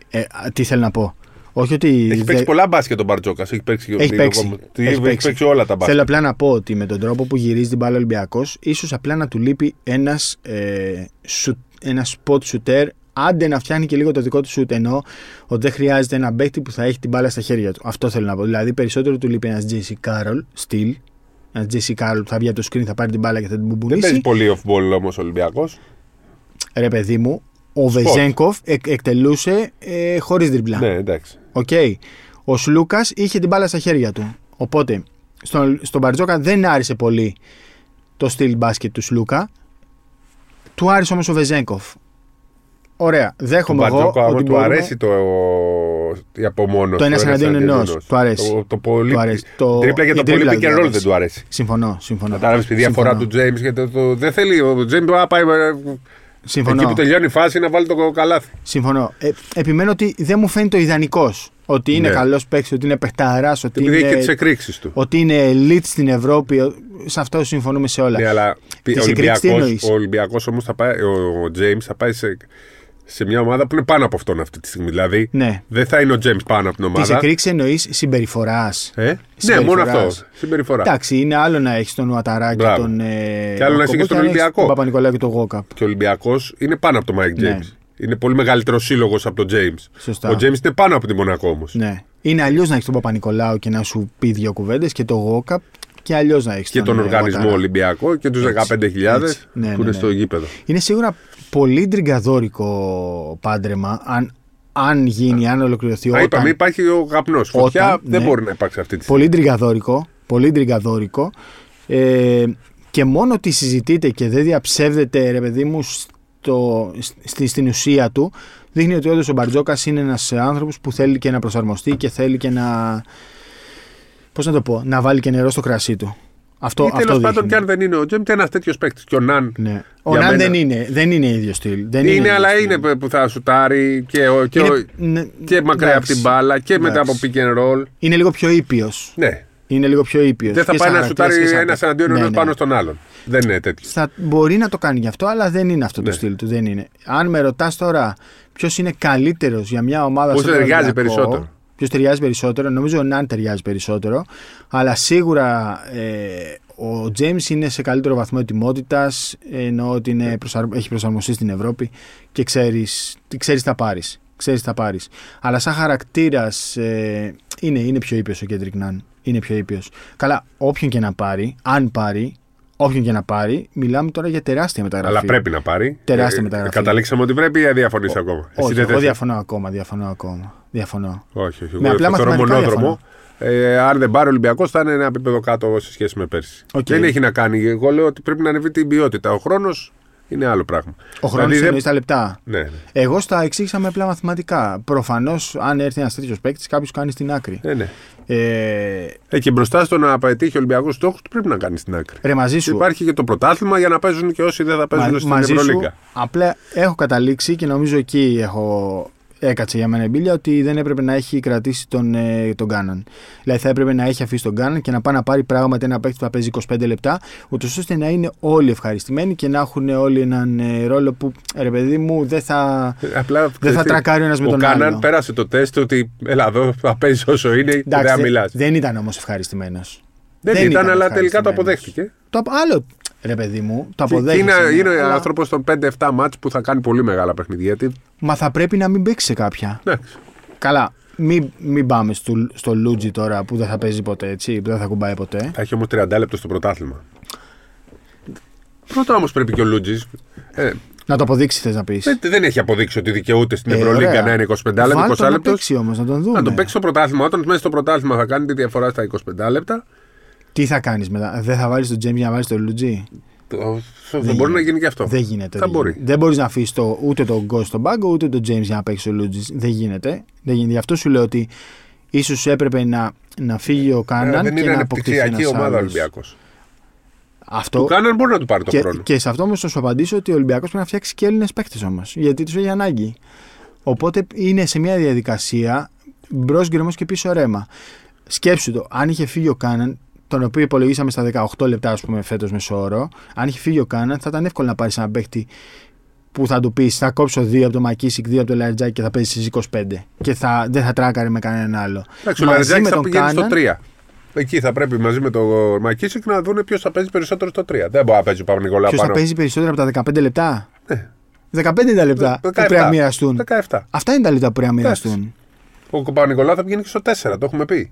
Ε, α, τι θέλω να πω. Όχι ότι. Έχει παίξει δεν- πολλά μπάσκετ τον Μπαρτζόκας. Έχει παίξει, Έχει παίξει. Έχει, Έχει παίξει. παίξει όλα τα μπάσκετ. Θέλω απλά να πω ότι με τον τρόπο που γυρίζει την μπάλα ο Ολυμπιακός, ίσως απλά να του λείπει ένας ε, σου- ένας spot shooter, άντε να φτιάχνει και λίγο το δικό του shoot. Ενώ ότι δεν χρειάζεται ένα παίκτη που θα έχει την μπάλα στα χέρια του. Αυτό θέλω να πω. Δηλαδή περισσότερο του λείπει ένας JC Carroll, στυλ. Ένα Jaycee Carroll που θα βγει από το screen, θα πάρει την μπάλα και θα την Δεν παίζει μπουμπουλήσει. πολύ off-ball όμως ο Ολυμπιακός. Ρε παιδί μου, ο Βεζέγκοφ εκ, εκτελούσε ε, χωρίς ντρίμπλα. Ναι, εντάξει. Οκ. Ο Σλούκας είχε την μπάλα στα χέρια του. Οπότε στον, στον Μπαρτζόκα δεν άρεσε πολύ το στυλ μπάσκετ του Σλούκα. Του άρεσε όμως ο Βεζέγκοφ. Ωραία. Τον Δέχομαι εγώ Μπαρτζόκα ότι άμα του μπορούμε- αρέσει το, η απομόνωση. Το ένας εναντίον ενός. Του αρέσει. Το, το πολύ, Του αρέσει. Το- τρίπλα και η το πολύ τρίπλα pick δεν and του roll αρέσει. δεν του αρέσει. Συμφωνώ. συμφωνώ. Κατάλαβες τη διαφορά Συμφωνώ. του James. Γιατί το, το- δεν θέλει. Ο James να πάει. ε, Συμφωνώ. Εκεί που τελειώνει η φάση να βάλει το καλάθι. Συμφωνώ. Ε, επιμένω ότι δεν μου φαίνεται ο ιδανικός. Ότι είναι Ναι. καλός παίκτης, ότι είναι παιχταράς, ότι, Επειδή έχει και τις είναι, εκρήξεις του. ότι είναι elite στην Ευρώπη. ο- Σε αυτό συμφωνούμε σε όλα. Ναι, αλλά Τις ο εκρήξεις τι Ολυμπιακός, εννοείς; ο Ολυμπιακός όμως θα πάει, ο, ο James θα πάει σε, σε μια ομάδα που είναι πάνω από αυτόν αυτή τη στιγμή. Δηλαδή Ναι. δεν θα είναι ο James πάνω από την Της ομάδα. εκρήξης εννοείς συμπεριφοράς. Ε; Ναι, Συμπεριφοράς. μόνο αυτό. Συμπεριφορά. Εντάξει, είναι άλλο να έχεις τον Ουαταρά και Μπράβο. τον. Ε, Και άλλο να έχει και Κοκκό στον να έχεις Ολυμπιακό. Τον Παπα-Νικολάου και τον Γόκαπ. Και ο Ολυμπιακός είναι πάνω από τον Mike James. Ναι. Είναι πολύ μεγαλύτερος σύλλογος από τον James. Σωστά. Ο James είναι πάνω από τη Μονακό όμως. Ναι. Είναι αλλιώς να έχεις τον Παπα-Νικολάου και να σου πει δύο κουβέντες και τον Γόκαπ και αλλιώς να έχεις Και τον οργανισμό Ολυμπιακό και τους 15.000 έτσι. Ναι, που ναι, είναι ναι. στο γήπεδο. Είναι σίγουρα πολύ τριγκαδόρικο πάντρεμα. Αν, αν γίνει, αν ολοκληρωθεί. Α, Όταν... είπαμε, υπάρχει ο καπνό. Φωτιά Όταν, δεν ναι. μπορεί να υπάρξει αυτή τη στιγμή. Πολύ τριγκαδόρικο. Πολύ τριγκαδόρικο. Ε, και μόνο ότι συζητείτε και δεν διαψεύδεται, ρε παιδί μου, στο, στη, στην ουσία του, δείχνει ότι όντως ο Μπαρτζόκας είναι ένας άνθρωπος που θέλει και να προσαρμοστεί και θέλει και να. Πώς να το πω, να βάλει και νερό στο κρασί του. Αυτό, Ή αυτό τέλο πάντων δείχνει. και αν δεν είναι ο James, ένας τέτοιος παίκτης. Και ο Ναν Ναι. Ο Για Ναν μένα- δεν είναι, δεν είναι ίδιο στυλ. Δεν είναι, ίδιο αλλά στυλ. είναι που θα σουτάρει και, ο, και, Είναι- ο- ναι, και μακριά από εντάξει. την μπάλα και μετά από Εντάξει. pick and roll. Είναι λίγο πιο ήπιος. Ναι. Είναι λίγο πιο ήπιος. Δεν θα πάει να σουτάρει ένας εναντίον ενός πάνω στον άλλον. Δεν είναι τέτοιο. Θα μπορεί να το κάνει γι' αυτό, αλλά δεν είναι αυτό το Ναι. στυλ του. Δεν είναι. Αν με ρωτάς τώρα ποιος είναι καλύτερος για μια ομάδα Πώς στον ταιριάζει Ολυμπιακό, περισσότερο. Ποιος ταιριάζει περισσότερο, νομίζω ο Ναν ταιριάζει περισσότερο. Αλλά σίγουρα ε, ο Τζέιμς είναι σε καλύτερο βαθμό ετοιμότητας, ενώ ότι είναι προσαρ- έχει προσαρμοστεί στην Ευρώπη και ξέρεις ξέρεις τι θα πάρεις. Ξέρεις τι θα πάρεις. Αλλά σαν χαρακτήρας ε, είναι, είναι πιο ήπιος ο Κέντρικ Ναν. Είναι πιο ήπιος. Καλά, όποιον και να πάρει, αν πάρει, όποιον και να πάρει, μιλάμε τώρα για τεράστια μεταγραφή. Αλλά πρέπει να πάρει. Τεράστια Ε, μεταγραφή. Καταλήξαμε ότι πρέπει ή διαφωνείς ακόμα; Εσύ Όχι, δεν εγώ θες- διαφωνώ ακόμα, διαφωνώ ακόμα. Διαφωνώ. Όχι, όχι. Με Εγώ απλά το θεωρώ μαθηματικά μονόδρομο. Ε, αν δεν πάρει ο Ολυμπιακός, θα είναι ένα επίπεδο κάτω σε σχέση με πέρσι. Οκ. Δεν έχει να κάνει. Εγώ λέω ότι πρέπει να ανεβεί την ποιότητα. Ο χρόνος είναι άλλο πράγμα. Ο χρόνος Δηλαδή, εννοείς τα λεπτά. Ναι, ναι. Εγώ στα εξήγησα με απλά μαθηματικά. Προφανώς, αν έρθει ένας τέτοιο παίκτης, κάποιος κάνει στην άκρη. ναι, ναι. Ε, Ε, και μπροστά στο να πετύχει ο Ολυμπιακός στόχο του πρέπει να κάνει στην άκρη. ρε, μαζί σου. Υπάρχει και το πρωτάθλημα για να παίζουν και όσοι δεν θα παίζουν Μα- στην μαζί σου, Ευρωλίγκα. απλά έχω καταλήξει και νομίζω εκεί έχω, έκατσε για μένα εμπειρία ότι δεν έπρεπε να έχει κρατήσει τον, ε, τον Κάναν. Δηλαδή θα έπρεπε να έχει αφήσει τον Κάναν και να πάει να πάρει πράγματι ένα παίκτη που θα παίζει 25 λεπτά, ούτως ώστε να είναι όλοι ευχαριστημένοι και να έχουν όλοι έναν ε, ρόλο που ρε παιδί μου δεν θα. Ε, Απλά, Δεν θα ξέρεις τι, τρακάρει ο ένας με ο τον Κάναν άλλο. πέρασε το τεστ ότι έλα εδώ θα παίζει όσο είναι και δεν θα δεν, μιλάς. δεν ήταν όμως ευχαριστημένος. Δεν, ήταν, αλλά τελικά το αποδέχτηκε. Το απο- άλλο, ρε παιδί μου, το Και αποδέχτηκε. είναι είναι αλλά- άνθρωπος των 5-7 μάτς που θα κάνει πολύ μεγάλα παιχνίδια. Γιατί, Μα θα πρέπει να μην παίξει σε κάποια. εντάξει, Καλά, μην, μην πάμε στο, στο Λούτζι τώρα που δεν θα παίζει ποτέ έτσι, που δεν θα κουμπάει ποτέ. θα έχει όμως 30 λεπτό στο πρωτάθλημα. Πρώτα όμως πρέπει και ο Λούτζης. Ε, Να το αποδείξει, θες να πεις. δεν, δεν έχει αποδείξει ότι δικαιούται στην Ευρωλίγκα να είναι 25 λεπτά, 20 να λεπτό. παίξει όμως, να τον δούμε. Να το παίξει στο πρωτάθλημα. Όταν μέσα στο πρωτάθλημα θα κάνει τη διαφορά στα 25 λεπτά, Τι θα κάνεις μετά, δεν θα βάλεις τον Τζέμι για να βάλεις τον Λούτζι. το- θα μπορεί να γίνει και αυτό. Δεν γίνεται. Θα δεν μπορεί. γίνεται. Δεν μπορείς να αφήσεις το, ούτε τον Γκο στον πάγκο ούτε τον James για να παίξει ο Λούτζι. Δεν γίνεται. δεν γίνεται. Γι' αυτό σου λέω ότι ίσως έπρεπε να, να φύγει ο Ε, Κάναν δεν και είναι να αποκτήσει ανεπτυξιακή ένας ομάδα Ολυμπιακός. Αυτό. Του Κάναν μπορεί να του πάρει το Και, χρόνο. και σε αυτό όμως θα σου απαντήσω ότι ο Ολυμπιακός πρέπει να φτιάξει και Έλληνες παίκτες όμως. Γιατί τους έχει ανάγκη. Οπότε είναι σε μια διαδικασία μπρος γκρεμός και πίσω ρέμα. Σκέψου το, αν είχε φύγει ο Κάναν, τον οποίο υπολογίσαμε στα 18 λεπτά, ας πούμε, φέτος μεσόωρο, αν είχε φύγει ο Κάναν, θα ήταν εύκολο να πάρει ένα παίκτη που θα του πεις θα κόψω δύο από το Μακίσικ, δύο από το Λαριτζάκη και θα παίζει στις 25. Και θα, δεν θα τράκαρε με κανέναν άλλο. Εντάξει, ο Λαριτζάκη θα πηγαίνει στο 3. Εκεί θα πρέπει μαζί με το Μακίσικ να δουν ποιος θα παίζει περισσότερο στο 3. Δεν μπορεί να παίζει ο Παπα-Νικολάου Ποιος θα παίζει περισσότερο από τα 15 λεπτά; Ναι. 15 είναι τα λεπτά που πρέπει να μοιραστούν. 17. Αυτά είναι τα λεπτά που πρέπει να μοιραστούν. Ο Παπα-Νικολάου θα πηγαίνει και στο 4, το έχουμε πει.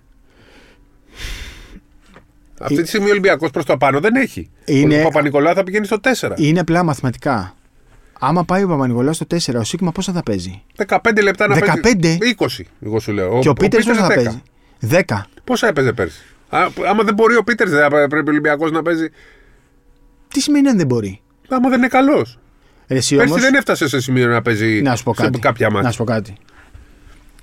Αυτή τη στιγμή ο Ολυμπιακός προς το πάνω δεν έχει. Είναι... Ο Παπα-Νικολάου θα πηγαίνει στο 4. Είναι απλά μαθηματικά. Άμα πάει ο Παπα-Νικολάου στο 4, ο Σίγμα πόσα θα παίζει; 15 λεπτά να 15? παίζει. 20, εγώ σου λέω. Και ο, ο Πίτερς πόσα θα 10. παίζει; 10. Πόσα έπαιζε πέρσι; Α, άμα δεν μπορεί ο Πίτερς, δεν πρέπει ο Ολυμπιακός να παίζει. Τι σημαίνει αν δεν μπορεί; Άμα δεν είναι καλός. Πέρσι όμως... δεν έφτασε σε σημείο να παίζει να σου πω κάτι. σε κάποια μάτια. Να σου πω κάτι.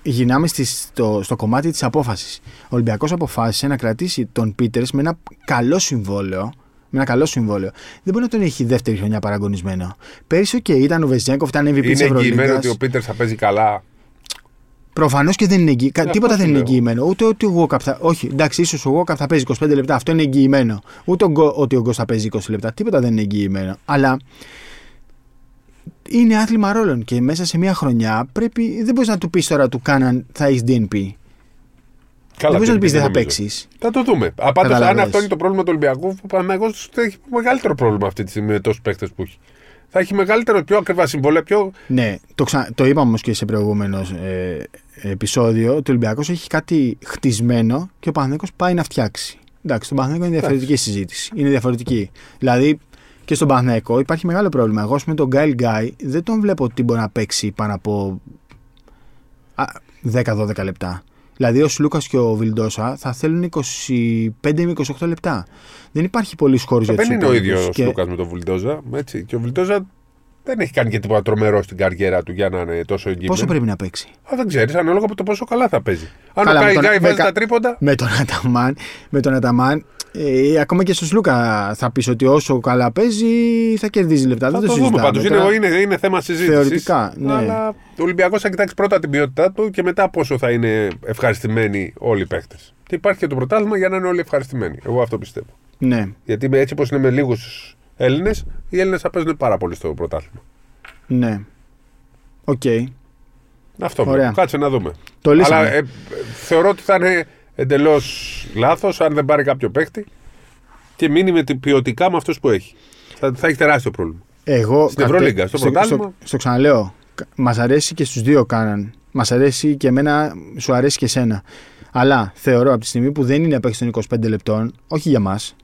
Γυρνάμε στο, στο κομμάτι της απόφασης. Ο Ολυμπιακός αποφάσισε να κρατήσει τον Πίτερς με ένα καλό συμβόλαιο με ένα καλό συμβόλαιο. Δεν μπορεί να τον έχει δεύτερη χρονιά παραγωνισμένο. Πέρυσι, okay, ήταν ο Βεζιάνκοφ, ήταν MVP Είναι εγγυημένο ότι ο Πίτερς θα παίζει καλά. Προφανώς και δεν είναι εγγυημένο. Τίποτα δεν είναι εγγυημένο. Ούτε ότι ο Γόκαπ θα. Όχι, εντάξει, ίσως ο Γόκαπ θα παίζει 25 λεπτά. Αυτό είναι εγγυημένο. Ούτε ότι ο Γκος θα παίζει 20 λεπτά. Τίποτα δεν είναι εγγυημένο. Αλλά είναι άθλημα ρόλων και μέσα σε μια χρονιά πρέπει, δεν μπορείς να του πεις τώρα του κάναν θα έχεις DNP. Καλά, δεν μπορείς να πεις δεν θα παίξεις. Θα το δούμε. Απάντω, αν αυτό είναι το πρόβλημα του Ολυμπιακού, ο Παναγό έχει μεγαλύτερο πρόβλημα αυτή τη στιγμή με τόσους παίχτε που έχει. Θα έχει μεγαλύτερο, πιο ακριβά συμβόλαια. Πιο... Ναι, το, ξα... το είπαμε όμως και σε προηγούμενος ε, επεισόδιο ότι ο Ολυμπιακός έχει κάτι χτισμένο και ο Παναγό πάει να φτιάξει. Εντάξει, το Παναγό είναι διαφορετική συζήτηση. Είναι διαφορετική. Δηλαδή, και στον Παναγό υπάρχει μεγάλο πρόβλημα. Εγώ με τον Γκάιλ Γκάι δεν τον βλέπω ότι μπορεί να παίξει πάνω από 10-12 λεπτά. Δηλαδή ο Σλούκας και ο Βιλντόσα θα θέλουν 25 με 28 λεπτά. Δεν υπάρχει πολύ χώρο για τους Δεν είναι ο ίδιος ο Σλούκας με τον Βιλντόζα. Έτσι. Και ο Βιλντόζα δεν έχει κάνει και τίποτα τρομερό στην καριέρα του για να είναι τόσο εγγυημένο. Πόσο πρέπει να παίξει; Α, δεν ξέρεις, ανάλογα από το πόσο καλά θα παίζει. Αν καλά, ο Κάι βάζει τα τρίποντα. Με τον Αταμάν, με τον Αταμάν ε, ακόμα και στο Σλούκα θα πεις ότι όσο καλά παίζει θα κερδίζει λεπτά. Θα δεν το, το δούμε πάντως. Είναι, είναι, είναι θέμα συζήτησης. Θεωρητικά. Ναι. Αλλά ο Ολυμπιακός θα κοιτάξει πρώτα την ποιότητά του και μετά πόσο θα είναι ευχαριστημένοι όλοι οι παίχτε. Και υπάρχει και το πρωτάθλημα για να είναι όλοι ευχαριστημένοι. Εγώ αυτό πιστεύω. Ναι. Γιατί έτσι όπως είναι με λίγους Έλληνες, οι Έλληνες θα παίζουν πάρα πολύ στο πρωτάθλημα. Ναι. Οκ. Okay. Αυτό. Ωραία. Κάτσε να δούμε. Το Αλλά ε, θεωρώ ότι θα είναι εντελώς λάθος αν δεν πάρει κάποιο παίχτη και μείνει με ποιοτικά με αυτούς που έχει. Θα, θα έχει τεράστιο πρόβλημα. Εγώ, Στην Ευρωλίγκα, στο, στο, στο, στο, ξαναλέω. Μας αρέσει και στους δύο ο Κάναν. Μας αρέσει και εμένα, σου αρέσει και εσένα. Αλλά θεωρώ από τη στιγμή που δεν είναι παίχτη των 25 λεπτών, όχι για μας,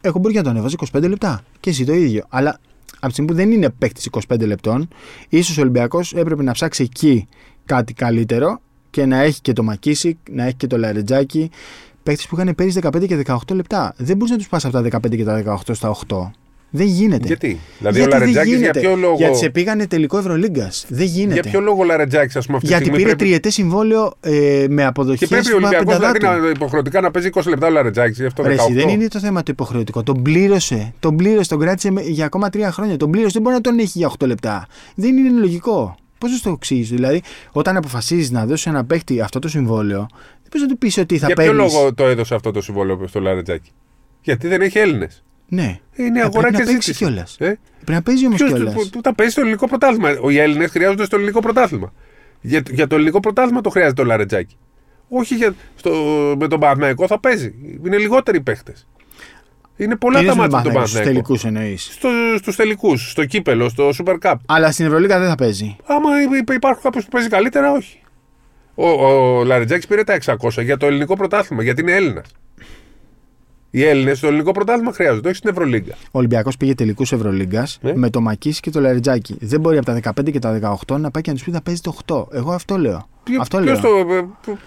εγώ μπορεί να τον έβαζε 25 λεπτά. Και εσύ το ίδιο. Αλλά από τη στιγμή που δεν είναι παίχτη 25 λεπτών, ίσως ο Ολυμπιακός έπρεπε να ψάξει εκεί κάτι καλύτερο και να έχει και το Μακίσικ, να έχει και το Λαρετζάκι. Παίχτε που είχαν πέρυσι 15 και 18 λεπτά. Δεν μπορείς να τους πας από τα 15 και τα 18 στα 8. Δεν γίνεται. Γιατί, δηλαδή Γιατί ο Λαρετζάκης για ποιο λόγο. Γιατί σε πήγανε τελικό Ευρωλίγκας. Δεν γίνεται. Για ποιο λόγο ο Λαρετζάκης, ας πούμε, αυτή Γιατί πήρε πρέπει... τριετές συμβόλαιο ε, με αποδοχή. Και πρέπει ο Ολυμπιακός δηλαδή να υποχρεωτικά να παίζει 20 λεπτά ο Λαρετζάκης. Αυτό δεν είναι το θέμα το υποχρεωτικό. Τον πλήρωσε. Τον πλήρωσε, τον κράτησε για ακόμα τρία χρόνια. Τον πλήρωσε. Δεν μπορεί να τον έχει για 8 λεπτά. Δεν είναι λογικό. Πώς να το εξηγήσει, Δηλαδή, όταν αποφασίζεις να δώσεις ένα παίχτη αυτό το συμβόλαιο, δεν μπορεί να του πεις ότι θα παίρνει. Για ποιο λόγο το έδωσε αυτό το συμβόλαιο στο Λαρετζάκι. Γιατί δεν έχει Έλληνες. Ναι. Είναι αγορά και ζήτηση. Κιόλας. Ε; Πρέπει να παίζει όμως κιόλας. Του τα παίζει στο ελληνικό πρωτάθλημα. Οι Έλληνες χρειάζονται στο ελληνικό πρωτάθλημα. Για, για το ελληνικό πρωτάθλημα το χρειάζεται το Λαρετζάκι. Όχι για, στο, με τον Παναθηναϊκό θα παίζει. Είναι λιγότεροι παίχτες. Είναι πολλά τα μάτια του Παναθηναϊκού. Στους τελικούς εννοείς. Στους τελικούς, στο κύπελο, στο Super Cup. Αλλά στην Ευρωλίγα δεν θα παίζει. Άμα υπάρχουν κάποιο που παίζει καλύτερα, όχι. Ο, ο Λαριτζάκης πήρε τα 600 για το ελληνικό πρωτάθλημα, γιατί είναι Έλληνας. Οι Έλληνες στο ελληνικό πρωτάθλημα χρειάζονται, όχι στην Ευρωλίγκα. Ο Ολυμπιακός πήγε τελικούς Ευρωλίγκας ναι. με το Μακίση και το Λαριτζάκι. Δεν μπορεί από τα 15 και τα 18 να πάει και να τους πει να παίζει το 8. Εγώ αυτό λέω. Ποιο, αυτό λέω.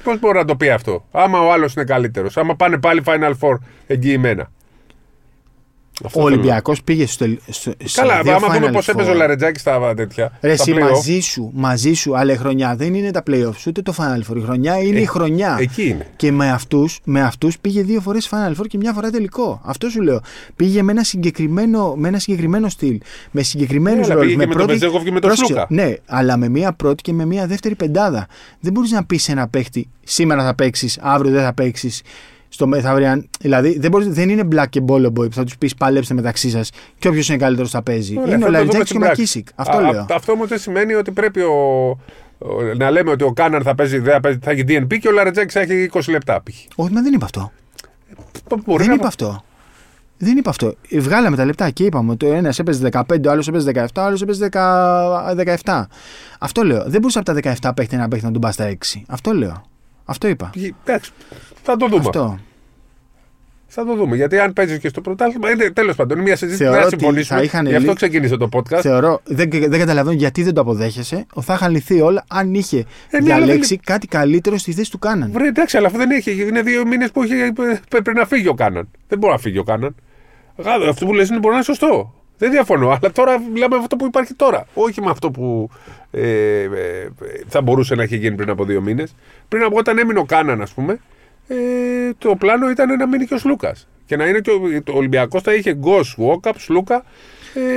Πώς μπορεί να το πει αυτό, άμα ο άλλος είναι καλύτερος, άμα πάνε πάλι Final Four εγγυημένα. Αυτό ο Ολυμπιακός πήγε στο. στο Καλά, άμα δούμε πώ έπαιζε ο Λαρετζάκης στα τέτοια. Ρε, εσύ μαζί σου, μαζί σου, αλλά η χρονιά δεν είναι τα playoffs ούτε το Final Four. Η χρονιά είναι ε, η χρονιά. Εκεί είναι. Και με αυτούς με αυτούς πήγε δύο φορές Final Four και μια φορά τελικό. Αυτό σου λέω. Πήγε με ένα συγκεκριμένο, με ένα συγκεκριμένο στυλ. Με συγκεκριμένους ναι, ρόλους. Πήγε με, με πρώτη... τον και με τον Σλούκα. Ναι, αλλά με μία πρώτη και με μία δεύτερη πεντάδα. Δεν μπορείς να πεις σε ένα παίχτη σήμερα θα παίξεις, αύριο δεν θα παίξεις Στο μεθαύριαν, δηλαδή δεν, μπορείς, δεν είναι black και bolo boy που θα τους πεις παλέψτε μεταξύ σας και όποιος είναι καλύτερος θα παίζει. Ωραία, είναι θα ο το δούμε Λαριτζάκη και στην ο πράξη. Μακίσικ. Αυτό Α, λέω. α, Αυτό όμως δεν σημαίνει ότι πρέπει ο, ο- να λέμε ότι ο Κάναν θα, παίζει, δεν θα, παίζει, θα έχει DNP και ο Λαρετζάκης θα έχει 20 λεπτά. π.χ. Όχι, μα δεν είπα αυτό. Μπορεί δεν να- είπα αυτό. Δεν είπα αυτό. Ε, Βγάλαμε τα λεπτά και είπαμε ότι ο ένας έπαιζε 15, ο άλλος έπαιζε 17, ο άλλος έπαιζε 10 17. Αυτό λέω. Δεν μπορούσε από τα 17 παίχτε να παίχτε να τον πας στα 6. Αυτό λέω. Αυτό είπα. Εντάξει, θα το δούμε. Αυτό. Θα το δούμε. Γιατί αν παίζεις και στο πρωτάθλημα. Είναι τέλος πάντων είναι μια συζήτηση που Θεωρώ δεν θα ότι συμφωνήσουμε. θα είχαν Γι' αυτό λύ- ξεκίνησε το podcast. Θεωρώ, δεν, δεν καταλαβαίνω γιατί δεν το αποδέχεσαι. Θα είχαν λυθεί όλα αν είχε Ε, ναι, αλλά διαλέξει κάτι καλύτερο στη θέση του Κάναν. Βρε, εντάξει, αλλά αυτό δεν έχει. Είναι δύο μήνες που έχει, πρέπει να φύγει ο Κάναν. Δεν μπορεί να φύγει ο Κάναν. Γάδο, Αυτό που λες είναι μπορεί να είναι σωστό. Δεν διαφωνώ. Αλλά τώρα μιλάμε με αυτό που υπάρχει τώρα. Όχι με αυτό που ε, ε, ε, θα μπορούσε να έχει γίνει πριν από δύο μήνες. Πριν από όταν έμεινε ο Κάναν, ας πούμε, ε, το πλάνο ήταν να μείνει και ο Σλούκας. Και να είναι και ο, το Ολυμπιακός θα είχε Γκος, Βόκαπ, Σλούκα,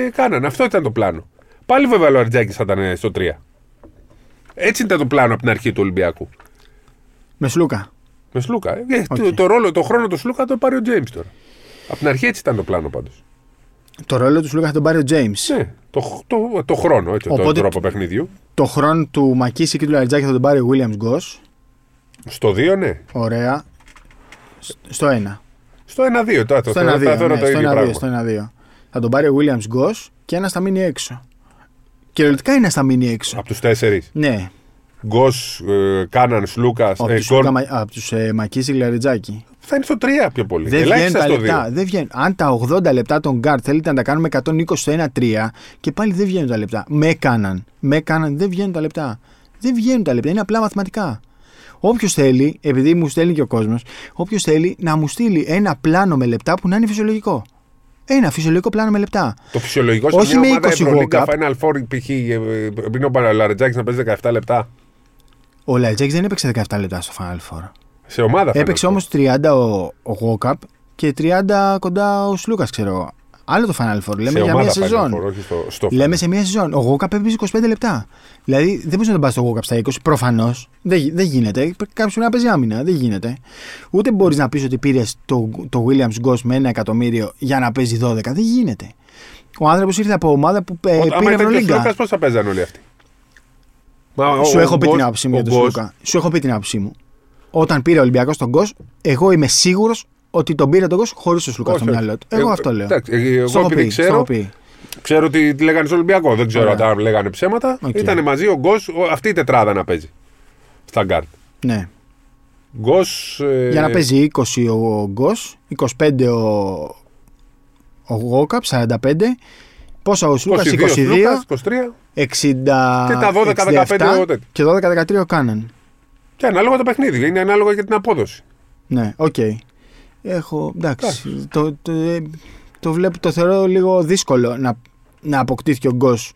ε, Κάναν. Αυτό ήταν το πλάνο. Πάλι βέβαια ο Λαρεντζάκης θα ήταν στο 3. Έτσι ήταν το πλάνο από την αρχή του Ολυμπιακού. Με Σλούκα. Με Σλούκα. Ε, Οκ. το, το, ρόλο, το χρόνο του Σλούκα το πάρει ο Τζέιμς τώρα. Από την αρχή έτσι ήταν το πλάνο πάντως. Το ρόλο του Σλούκα θα τον πάρει ο Τζέιμς. Ναι, το, το, το χρόνο, έτσι, το Οπότε- τρόπο παιχνιδιού. Το χρόνο του ΜακΚίσικ και του Λαρεντζάκη θα τον πάρει ο Williams-Goss. Στο 2, ναι. Ωραία. Σ- Στο 1. Στο 1-2 τώρα το Στο θεωρώ, 1-2. τα θεωρώ ναι, το στο ίδιο 1-2, πράγμα. στο 1-2. Θα τον πάρει ο Williams Γκο και ένας θα μείνει έξω. Κυριολεκτικά είναι θα μείνει έξω. Από τους τέσσερις. Ναι, Γκο, ε, Κάναν, Λούκα, από ε, τους, Γκορ. Λούκα- από τους ε, Μακίση και Λαριτζάκη. Θα είναι στο 3 πιο πολύ. Δεν βγαίνουν Ελάχιστα τα στο λεπτά. 2. Δεν βγαίνουν. Αν τα 80 λεπτά των γκάρτ θέλετε να τα κάνουμε 120 στο 1-3 και πάλι δεν βγαίνουν τα λεπτά. Με κάναν. Με κάναν. Δεν βγαίνουν τα λεπτά. Δεν βγαίνουν τα λεπτά. Είναι απλά μαθηματικά. Όποιος θέλει, επειδή μου στέλνει και ο κόσμος, όποιος θέλει να μου στείλει ένα πλάνο με λεπτά που να είναι φυσιολογικό. Ένα φυσιολογικό πλάνο με λεπτά. Το φυσιολογικό σε Όχι μια με ομάδα 20 Ευρωλίγκα walk-up. Final Four π.χ. ε, ε, πριν ο Λαρετζάκη να παίζει 17 λεπτά. Ο Λαϊτζάκης δεν έπαιξε 17 λεπτά στο Final Four. Σε ομάδα Έπαιξε Final Four. όμως 30 ο, ο Γόκαπ και 30 κοντά ο Σλούκας, ξέρω εγώ. Άλλο το Final Four. Λέμε σε για μια ομάδα Final σεζόν. Four, όχι στο, στο Λέμε σε μια σεζόν. Ο Γόκαπ έπαιζε 25 λεπτά. Δηλαδή δεν μπορείς να τον πας στο Γόκαπ στα 20. Προφανώς δεν, γι- δεν γίνεται. Κάποιος να παίζει άμυνα. Δεν γίνεται. Ούτε μπορείς να πεις ότι πήρες το, το Williams-Goss με ένα εκατομμύριο για να παίζει 12. Δεν γίνεται. Ο άνθρωπος ήρθε από ομάδα που ε, Άμα πήρε ήταν και ο Ευρωλίγκα. Σλούκας, πώς θα παίζανε όλοι αυτοί; Μα ο- Σου ο έχω πει Γκος- την άποψή μου ο για τον Γκος- Σλούκα. Σου έχω πει την άποψή μου. Όταν πήρε ο Ολυμπιακός τον Γκος, εγώ είμαι σίγουρος ότι τον πήρε τον Γκος χωρίς τον Σλούκα στο Όχι, όχι. μυαλό του. Εγώ Ε, αυτό λέω. εντάξει, ε, εγώ Στο έχω επειδή πει, στο ξέρω- έχω πει. Ξέρω ότι τη λέγανε στο Ολυμπιακό. Δεν ξέρω Ωραία. αν λέγανε ψέματα. Οκ. Ήταν μαζί ο Γκος, ο- αυτή η τετράδα να παίζει. Στα γκαρντ. Ναι. Γκος. ε, Για να παίζει 20 ο Γκος, 25 ο, ο Γουόκαπ, 45. Πόσα ο Σλούκα, 22, 22, Σλούκας, 23. 60. Και τα 12-15 ο τέτοιο. και 12-13 ο Κάναν. Και ανάλογα το παιχνίδι. Είναι ανάλογα για την απόδοση. Ναι, οκ. Έχω. Εντάξει. Το, το, ε, το, βλέπω, το θεωρώ λίγο δύσκολο να, να αποκτήθηκε ο Γκος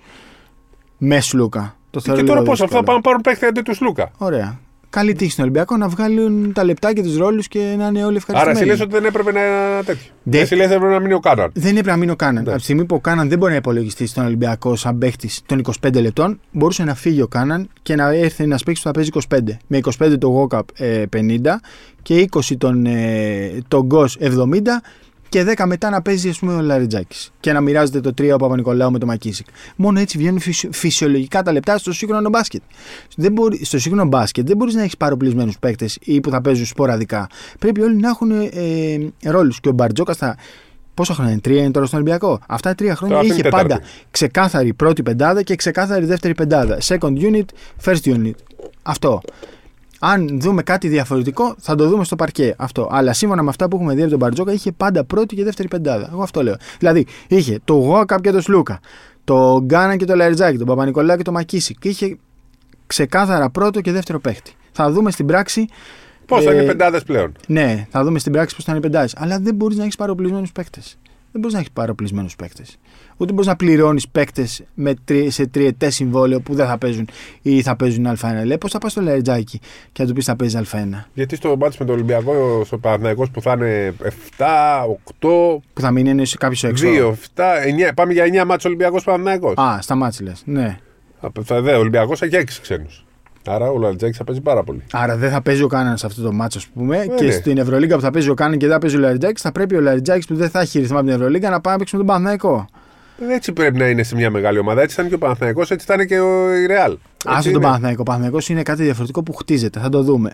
μες Σλούκα. Το θεωρώ και τώρα λίγο πώς αυτά δύσκολο. θα πάνε να πάρουν παίχτη αντί τους Σλούκα. Ωραία. Καλή τύχη στον Ολυμπιακό να βγάλουν τα λεπτά και τους ρόλους και να είναι όλοι Άρα ευχαριστημένοι. εσύ λες ότι δεν έπρεπε να τέτοιο. Δεν- Εσύ λες ότι έπρεπε να μείνει ο Κάναν. Δεν έπρεπε να μείνει ο Κάναν. Ναι. Από τη στιγμή που ο Κάναν δεν μπορεί να υπολογιστεί στον Ολυμπιακό σαν παίχτης των 25 λεπτών, μπορούσε να φύγει ο Κάναν και να έρθει ένας παίχτης που θα παίζει 25. Με 25 το Γόκαπ ε, 50 και 20 τον, ε, τον Γκος 70 και 10 μετά να παίζει ας πούμε, ο Λαριτζάκης. Και να μοιράζεται το 3 ο Παπα-Νικολάου με το Μακίσικ. Μόνο έτσι βγαίνουν φυσιο- φυσιολογικά τα λεπτά στο σύγχρονο μπάσκετ. Δεν μπορεί, στο σύγχρονο μπάσκετ δεν μπορείς να έχεις παροπλισμένους παίκτες ή που θα παίζουν σποραδικά. Πρέπει όλοι να έχουν ε, ε, ρόλους. Και ο Μπαρτζόκα θα. Πόσα χρόνια είναι, τρία είναι τώρα στον Ολυμπιακό. Αυτά τα τρία χρόνια Τώρα αυτή είχε είναι η πάντα τέταρτη. ξεκάθαρη πρώτη πεντάδα και ξεκάθαρη δεύτερη πεντάδα. Second unit, first unit. Αυτό. Αν δούμε κάτι διαφορετικό, θα το δούμε στο παρκέ. Αυτό. Αλλά σύμφωνα με αυτά που έχουμε δει από τον Μπαρτζόκα, είχε πάντα πρώτη και δεύτερη πεντάδα. Εγώ αυτό λέω. Δηλαδή, είχε το Γόκαπ και το Σλούκα, το Γκάνα και το Λαριτζάκη, τον Παπα-Νικολά και το Μακίση. Και είχε ξεκάθαρα πρώτο και δεύτερο παίχτη. Θα δούμε στην πράξη. Πώς θα ε, είναι οι πεντάδες πλέον; Ναι, θα δούμε στην πράξη πώς θα είναι οι πεντάδες. Αλλά δεν μπορείς να έχεις παροπλισμένους παίκτε. Δεν μπορείς να έχεις παροπλισμένους παίκτε. Ούτε μπορείς να πληρώνεις παίκτες σε τριετές συμβόλαιο που δεν θα παίζουν ή θα παίζουν Α1. Πώς θα πας στο Λαριτζάκι και να του πεις θα παίζει Α1. Γιατί στο μάτι με τον Ολυμπιακό, στο Παναθηναϊκός που θα είναι 7, 8, Που θα μείνει κάποιος έξω. 2, 7, 9. Πάμε για 9 μάτς Ολυμπιακός Παναθηναϊκός. Α, σταμάτησε λες. Ναι. Θα δε, ο Ολυμπιακός έχει 6 ξένους. Άρα ο Λαριτζάκη θα παίζει πάρα πολύ. Άρα δεν θα παίζει ο Κάναν σε αυτό το μάτσο, ας πούμε. Ε, και ναι. στην Ευρωλίγκα που θα παίζει ο Κάναν και δεν θα παίζει ο Λαριτζάκη, θα πρέπει ο Λαριτζάκη που δεν θα έχει ρυθμό από την Ευρωλίγκα να πάει να παίξει με τον Παναθηναϊκό. Έτσι πρέπει να είναι σε μια μεγάλη ομάδα. Έτσι ήταν και ο Παναθηναϊκός, έτσι ήταν και ο η Ρεάλ. Άσο Έτσι τον είναι. Παναθηναϊκό. Ο Παναθηναϊκός είναι κάτι διαφορετικό που χτίζεται. Θα το δούμε.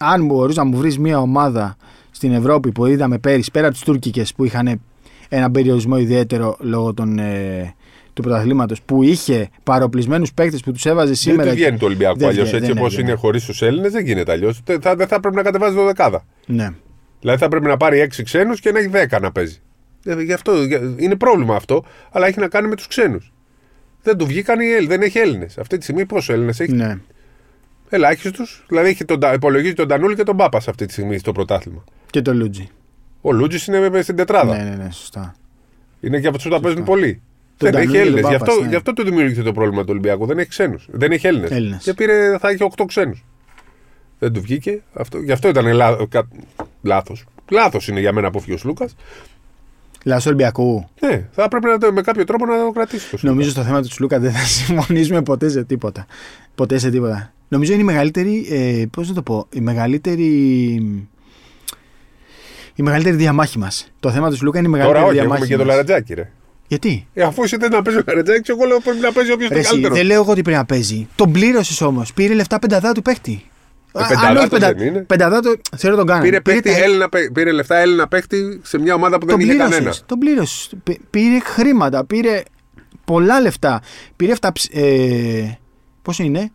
Αν μπορείς να μου βρεις μια ομάδα στην Ευρώπη που είδαμε πέρυσι, πέρα από τις τουρκικέ που είχαν ένα περιορισμό ιδιαίτερο λόγω των, ε, του πρωταθλήματος, που είχε παροπλισμένους παίκτες που τους έβαζε Δεν σήμερα. του βγαίνει το Ολυμπιακό Δεν αλλιώς. βγαίνει, Έτσι δεν όπως έβγαινε. είναι χωρίς τους Έλληνες, δεν γίνεται αλλιώς. Δεν θα, δεν θα πρέπει να κατεβάζει το δεκάδα. Ναι. Δηλαδή θα πρέπει να πάρει 6 ξένους και να έχει 10 να παίζει. Ε, Γι' αυτό για- είναι πρόβλημα αυτό, αλλά έχει να κάνει με τους ξένους. Δεν του βγήκαν οι Έλληνε, δεν έχει Έλληνες. Αυτή τη στιγμή πόσο Έλληνες έχει; ναι. Ελάχιστου. Δηλαδή έχει τον, Τα- υπολογίζει τον Τανούλη και τον Πάπας αυτή τη στιγμή στο πρωτάθλημα. Και το Λούτζι. Ο Λούτζη είναι στην τετράδα. Ναι, ναι, ναι, σωστά. Είναι και από τους που τα παίζουν πολύ. Τον δεν έχει Τανούλη και Έλληνες. τον Γι' Πάπας, αυτό, ναι. γι' αυτό του δημιουργήθηκε το πρόβλημα του Ολυμπιακού. Δεν έχει ξένους. Δεν έχει Έλληνες. Έλληνες. Και πήρε, θα έχει 8 ξένους. Δεν του βγήκε. Αυτό, γι' αυτό ήταν λάθος. Λάθος είναι για μένα που φύγει ο Λούκα. Λάσο Ολυμπιακού. Ναι, θα έπρεπε να το, με κάποιο τρόπο να το κρατήσει. Το Νομίζω στο θέμα του Τσλούκα δεν θα [laughs] συμφωνήσουμε ποτέ σε τίποτα. Ποτέ σε τίποτα. Νομίζω είναι η μεγαλύτερη. Ε, Πώς να το πω, η μεγαλύτερη. Η μεγαλύτερη διαμάχη μας. Το θέμα του Σλούκα είναι η μεγαλύτερη Τώρα όχι, διαμάχη. έχουμε και τον μας. Λαρατζάκη. Ρε. Γιατί; Ε, αφού εσύ δεν να παίζεις ο Λαρατζάκη, εγώ λέω πρέπει να παίζει όποιος Ρε, είναι εσύ, καλύτερο. δεν λέω εγώ ότι πρέπει να παίζει. Τον πλήρωσες όμως. Πήρε λεφτά πενταδά του παίχτη. Ε, Α, πενταδά αν όχι του πεντα- δεν είναι. Πενταδά του θεωρώ τον κάνανε. Πήρε, παίχτη, τα- Έλληνα, παί- πήρε λεφτά Έλληνα παίχτη σε μια ομάδα που δεν τον είχε πλήρωσες, κανένα. Τον πλήρωσες. Πήρε χρήματα. Πήρε πολλά λεφτά. Πήρε εφτα, ε, πόσο είναι;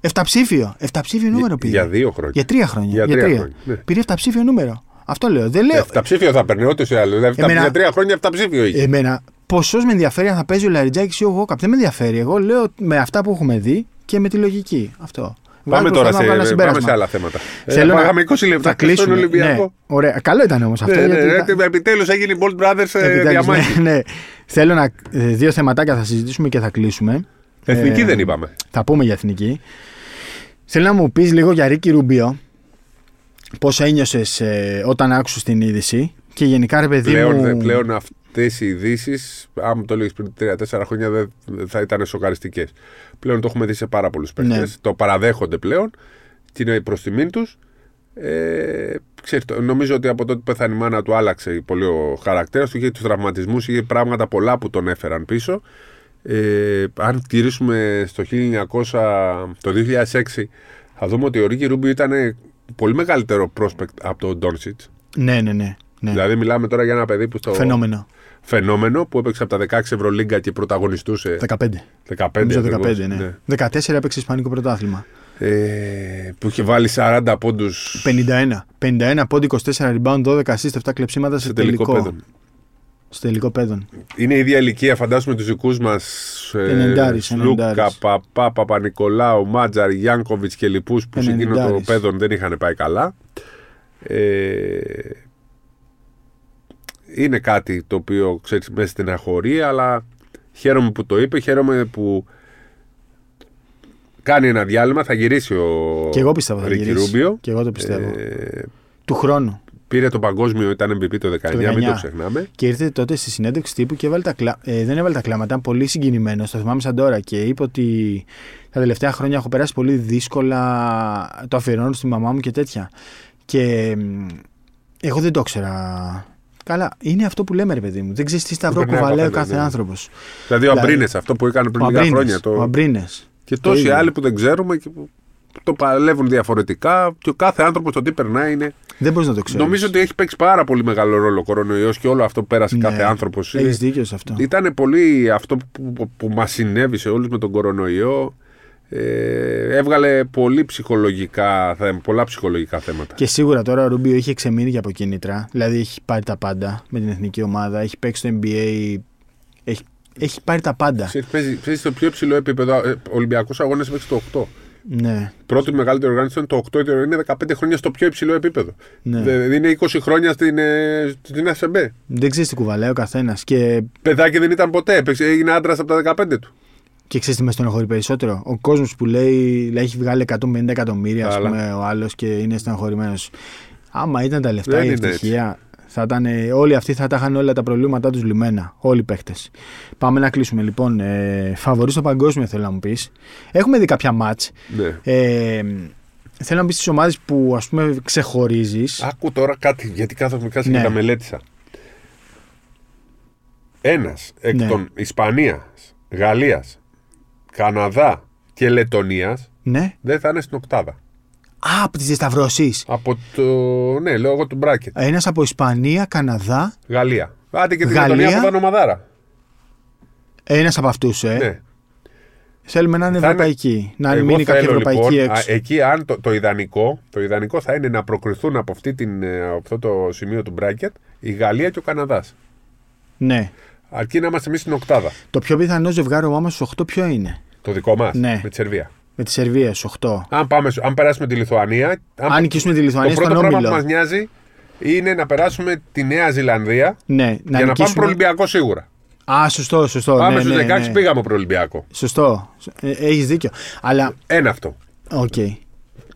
Εφταψήφιο. Εφταψήφιο νούμερο πήρε. Για δύο χρόνια. Για τρία χρόνια. Για τρία χρόνια, ναι. Πήρε εφταψήφιο νούμερο. Αυτό λέω. Δεν λέω. Εφταψήφιο θα παίρνει ό,τι σε άλλο. Δηλαδή, Εμένα- Για τρία χρόνια εφταψήφιο είχε. Εμένα, ποσός με ενδιαφέρει αν θα παίζει ο Λαριτζάκης ή ο Γόκαπ. Δεν με ενδιαφέρει. Εγώ λέω με αυτά που έχουμε δει και με τη λογική. Αυτό. Πάμε Βγάζω τώρα μπροστά να βγάλω σε, ένα πάμε συμπέρασμα. σε άλλα θέματα. Θέλω ε, να- Πάγαμε 20 λεπτά Θα στον κλείσουμε. Ολυμπιακό. Ναι, ωραία. Καλό ήταν όμως αυτό. Ναι, ναι, γιατί ναι, Επιτέλους έγινε η Bolt Brothers ε, Επιτέλους, διαμάχη. ναι, [laughs] ναι. Θέλω να. ε, Δύο θεματάκια θα συζητήσουμε και θα κλείσουμε. Εθνική Ε, δεν είπαμε. Θα πούμε για εθνική. Θέλω να μου πεις λίγο για Ρίκη Ρουμπίο. Πώς ένιωσες όταν άκουσες την είδηση και γενικά ρε παιδί Πλέον, μου. δε- πλέον αυτές οι ειδήσεις, αν μου το έλεγες πριν 3-4 χρόνια, δεν θα ήταν σοκαριστικές. Πλέον το έχουμε δει σε πάρα πολλούς παίχτε. Ναι. Το παραδέχονται πλέον και είναι προς τιμήν τους. Ε, ξέρεις, το- νομίζω ότι από τότε που πέθανε η μάνα του άλλαξε πολύ ο χαρακτήρα του. Είχε τους τραυματισμούς, είχε πράγματα πολλά που τον έφεραν πίσω. Ε, αν γυρίσουμε στο 1900, το 2006, θα δούμε ότι ο Ρίκη Ρούμπι ήταν πολύ μεγαλύτερο prospect από τον Ντόνσιτς. Ναι, ναι, ναι. ναι. Δηλαδή, μιλάμε τώρα για ένα παιδί που στο Φαινόμενο. Φαινόμενο που έπαιξε από τα 16 Ευρωλίγκα και πρωταγωνιστούσε 15. 15. Νομίζω ακριβώς, 15, ναι. 14 έπαιξε Ισπανικό πρωτάθλημα. Ε, που είχε βάλει 40 πόντους 51. 51 πόντι, 24 rebound, 12 assist, 7 κλεψίματα σε, σε τελικό τελικό. πέδο. Στο τελικό πέδον. Είναι η ίδια ηλικία, φαντάζομαι, τους δικούς μας. Ενεντάρης, Λούκα, ενεντάρης. Παπά, Παπα-Νικολάου, Μάτζαρ, Γιάνκοβιτς και λοιπούς που σε εκείνο το Ενεντάρης. πέδον δεν είχαν πάει καλά. Ε, είναι κάτι το οποίο ξέρεις μέσα στην αγχωρία, αλλά χαίρομαι που το είπε, χαίρομαι που κάνει ένα διάλειμμα, θα γυρίσει ο Και εγώ πιστεύω θα Ρίκι γυρίσει. Ρούμπιο. Και εγώ το πιστεύω. Ε, Του χρόνου. πήρε το παγκόσμιο, ήταν MVP το 19, μην 19. το ξεχνάμε. Και ήρθε τότε στη συνέντευξη τύπου και έβαλε τα κλα... ε, δεν έβαλε τα κλάματα. Ήταν πολύ συγκινημένος. Το θυμάμαι σαν τώρα. Και είπε ότι τα τελευταία χρόνια έχω περάσει πολύ δύσκολα. Το αφιερώνω στη μαμά μου και τέτοια. Και μ, εγώ δεν το ήξερα. Καλά, είναι αυτό που λέμε, ρε παιδί μου. Δεν ξέρεις τι σταυρό περνάει ο κουβαλάει ο καθένας, κάθε ναι. άνθρωπος. Δηλαδή ο Δηλαδή, Αμπρίνες, αυτό που έκανε πριν Ο λίγα Αμπρίνες, χρόνια. Το... Ο Αμπρίνες. Και Το τόσοι ίδιο. άλλοι που δεν ξέρουμε και που το παλεύουν διαφορετικά. Και ο κάθε άνθρωπος το τι περνάει είναι. Δεν μπορείς να το ξέρεις. Νομίζω ότι έχει παίξει πάρα πολύ μεγάλο ρόλο ο κορονοϊός και όλο αυτό που πέρασε Ναι. κάθε άνθρωπος. Έχεις δίκιο σε αυτό. Ήταν πολύ αυτό που, που, που μας συνέβη σε όλους με τον κορονοϊό. Ε, έβγαλε πολύ ψυχολογικά, θέ- πολλά ψυχολογικά θέματα. Και σίγουρα τώρα ο Ρούμπιο είχε ξεμείνει και από κίνητρα. Δηλαδή έχει πάρει τα πάντα με την εθνική ομάδα. Έχει παίξει στο NBA. Έχει, έχει πάρει τα πάντα. Ξέρεις, Παίζει, παίζει στο πιο υψηλό επίπεδο. Ε, Ολυμπιακό αγώνα παίξει το 8. Ναι. Πρώτη μεγαλύτερη οργάνωση ήταν το 8, είναι 15 χρόνια στο πιο υψηλό επίπεδο. Ναι. Δηλαδή είναι 20 χρόνια στην, ε, στην SMB. Δεν ξέρεις τι κουβαλάει ο καθένας. Και, Παιδάκι δεν ήταν ποτέ. Έπαιξε, έγινε άντρας από τα 15 του. Και ξέρεις τι με στενοχωρεί περισσότερο; Ο κόσμος που λέει, λέει έχει βγάλει 150 εκατομμύρια, ας Καλά. πούμε, ο άλλος και είναι στενοχωρημένος. Άμα ήταν τα λεφτά Δεν η είναι ευτυχία, Θα ήταν, ε, όλοι αυτοί θα τα είχαν όλα τα προβλήματά τους λυμμένα. Όλοι οι παίχτε. Πάμε να κλείσουμε λοιπόν. Ε, φαβορείς στο παγκόσμιο θέλω να μου πεις. Έχουμε δει κάποια μάτς. Ναι. Ε, θέλω να μπει στι ομάδες που ας πούμε ξεχωρίζεις. Άκου τώρα κάτι, γιατί κάθομαι κάτσε Ναι. και τα μελέτησα. Ένας εκ Ναι. των Ισπανίας, Γαλλίας, Καναδά και Λετωνίας Ναι. δεν θα είναι στην οκτάδα. Α, από τις διασταυρώσεις. Από το. Ναι, λόγω του μπράκετ. Ένας από Ισπανία, Καναδά. Γαλλία. Άντε και τη Γαλλία. Λετωνία που ήταν ομαδάρα. Ένας από αυτούς, ε. Ναι. Θέλουμε να είναι Θα είναι- ευρωπαϊκή. Να Εγώ μείνει κάποια θέλω, ευρωπαϊκή λοιπόν, έξω. α, εκεί, αν το, το, ιδανικό, το ιδανικό θα είναι να προκριθούν από, αυτή την, ε, από αυτό το σημείο του μπράκετ η Γαλλία και ο Καναδάς. Ναι. Αρκεί να είμαστε εμείς στην οκτάδα. Το πιο πιθανό ζευγάρο άμα στου 8 ποιο είναι; Το δικό μας Ναι. με τη Σερβία. Με τη Σερβία στου 8. Αν, πάμε, αν περάσουμε τη Λιθουανία. Αν νικήσουμε τη Λιθουανία το στον πρώτο πράγμα όμιλο. που μας νοιάζει είναι να περάσουμε τη Νέα Ζηλανδία Ναι, να για να πάμε νικήσουμε. προολυμπιακό σίγουρα. Α, σωστό, σωστό. Πάμε ναι, στους ναι, 16 ναι. πήγαμε προολυμπιακό. Σωστό. Ε, Έχεις δίκιο. Αλλά, Ένα αυτό. οκ.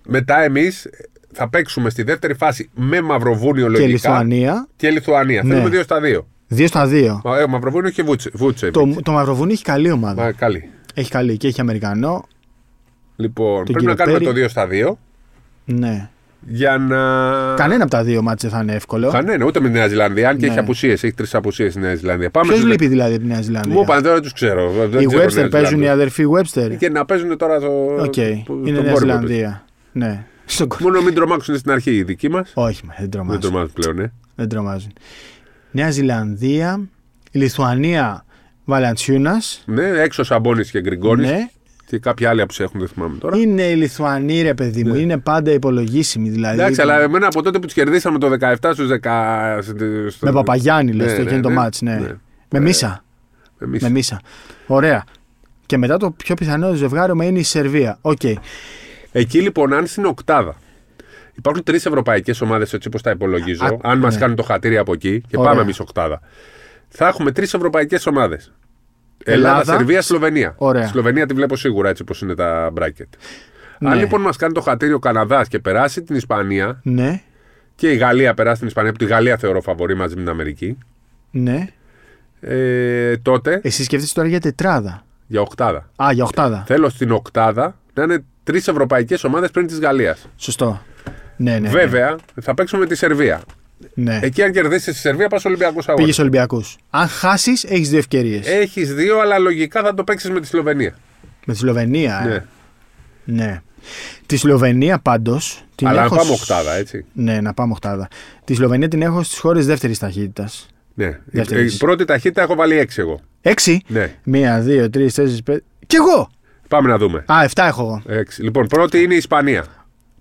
Μετά εμείς θα παίξουμε στη δεύτερη φάση με Μαυροβούνιο Και λογικά. Λιθουανία. Και Λιθουανία. Ναι. Θέλουμε 2 στα 2. 2 στα 2. Μα, ε, Μαυροβούνιο και Βούτσε. Βούτσε Το, το Μαυροβούνι έχει καλή ομάδα. Μα, καλή. Έχει καλή και έχει Αμερικανό. Λοιπόν, πρέπει κύριο να κάνουμε Πέρι. το 2 στα 2 Ναι. για να. Κανένα από τα δύο μάτσε θα είναι εύκολο. Κανένα, ούτε με τη Νέα Ζηλανδία. Αν και Ναι. έχει απουσίες, έχει τρεις απουσίες η Νέα Ζηλανδία. Πάμε Ποιος στους- λείπει δηλαδή από τη Νέα Ζηλανδία; Μου είπαν τώρα τους ξέρω. Δεν Οι ξέρω Webster Νέα παίζουν οι Ζηλανδία. αδερφοί Webster. Και να παίζουν τώρα το. Οκ. το- Είναι στον Νέα κόρυφο τους. Ζηλανδία. Ναι. Στον κο- Μόνο μην τρομάξουν στην αρχή οι δικοί μας. Όχι, μα, δεν Δεν τρομάζουν. τρομάζουν πλέον, ε. Δεν τρομάζουν. Νέα Ζηλανδία. Λιθουανία. Βαλαντσιούνας. Ναι, έξω Σαμπόνις και Γκριγκόνης. Ναι. Και κάποια άλλοι που σε έχουν, δεν θυμάμαι τώρα. Είναι οι Λιθουανοί, ρε παιδί μου. Είναι πάντα υπολογίσιμοι. Δηλαδή, Ναι. Εντάξει, αλλά εμένα από τότε που τους κερδίσαμε το 17 στους 10. στο- Με Παπαγιάννη, λες, Ναι, το ναι, εκείνο το ναι. ματς, ναι. Ναι. Με Μίσσα. Εμείς. Με Μίσσα. Ωραία. Και μετά το πιο πιθανό ζευγάριο είναι η Σερβία. Οκ. Εκεί λοιπόν, αν στην Οκτάδα υπάρχουν τρεις ευρωπαϊκές ομάδες, έτσι όπως τα υπολογίζω, Α, αν μας ναι. κάνουν το χατήρι από εκεί και Ωραία. πάμε εμείς Οκτάδα, θα έχουμε τρεις ευρωπαϊκές ομάδες. Ελλάδα, Ελλάδα, Σερβία, Σλοβενία. Ωραία. Στη Σλοβενία τη βλέπω σίγουρα έτσι όπως είναι τα μπράκετ. Ναι. Αν λοιπόν μας κάνει το χατήρι ο Καναδάς και περάσει την Ισπανία Ναι. και η Γαλλία περάσει την Ισπανία, που τη Γαλλία θεωρώ φαβορή μαζί με την Αμερική, Ναι. ε, τότε Εσύ σκέφτεσαι τώρα για τετράδα. για Οκτάδα. Α, για οχτάδα. Θέλω στην Οκτάδα να είναι τρεις ευρωπαϊκές ομάδες πριν της Γαλλίας. Σωστό. Ναι, ναι. ναι. Βέβαια, θα παίξουμε με τη Σερβία. Ναι. Εκεί, αν κερδίσεις τη Σερβία, πας Ολυμπιακούς Αγώνες. Πήγες Ολυμπιακούς. Αν χάσεις, έχεις δύο ευκαιρίες. Έχεις δύο, αλλά λογικά θα το παίξεις με τη Σλοβενία. Με τη Σλοβενία, ε; Ναι. ναι. Τη Σλοβενία πάντως. αλλά έχω... να πάμε σ- οκτάδα, έτσι. Ναι, να πάμε οχτάδα. Τη Σλοβενία την έχω στις χώρες δεύτερης ταχύτητας. Ναι. Δεύτερης. Η πρώτη ταχύτητα έχω βάλει έξι εγώ. Έξι; Ναι. Μία, δύο, τρεις, τέσσερις, πέντε. Κι εγώ! Πάμε να δούμε. Α, εφτά έχω εγώ. Έξι. Λοιπόν, πρώτη είναι η Ισπανία.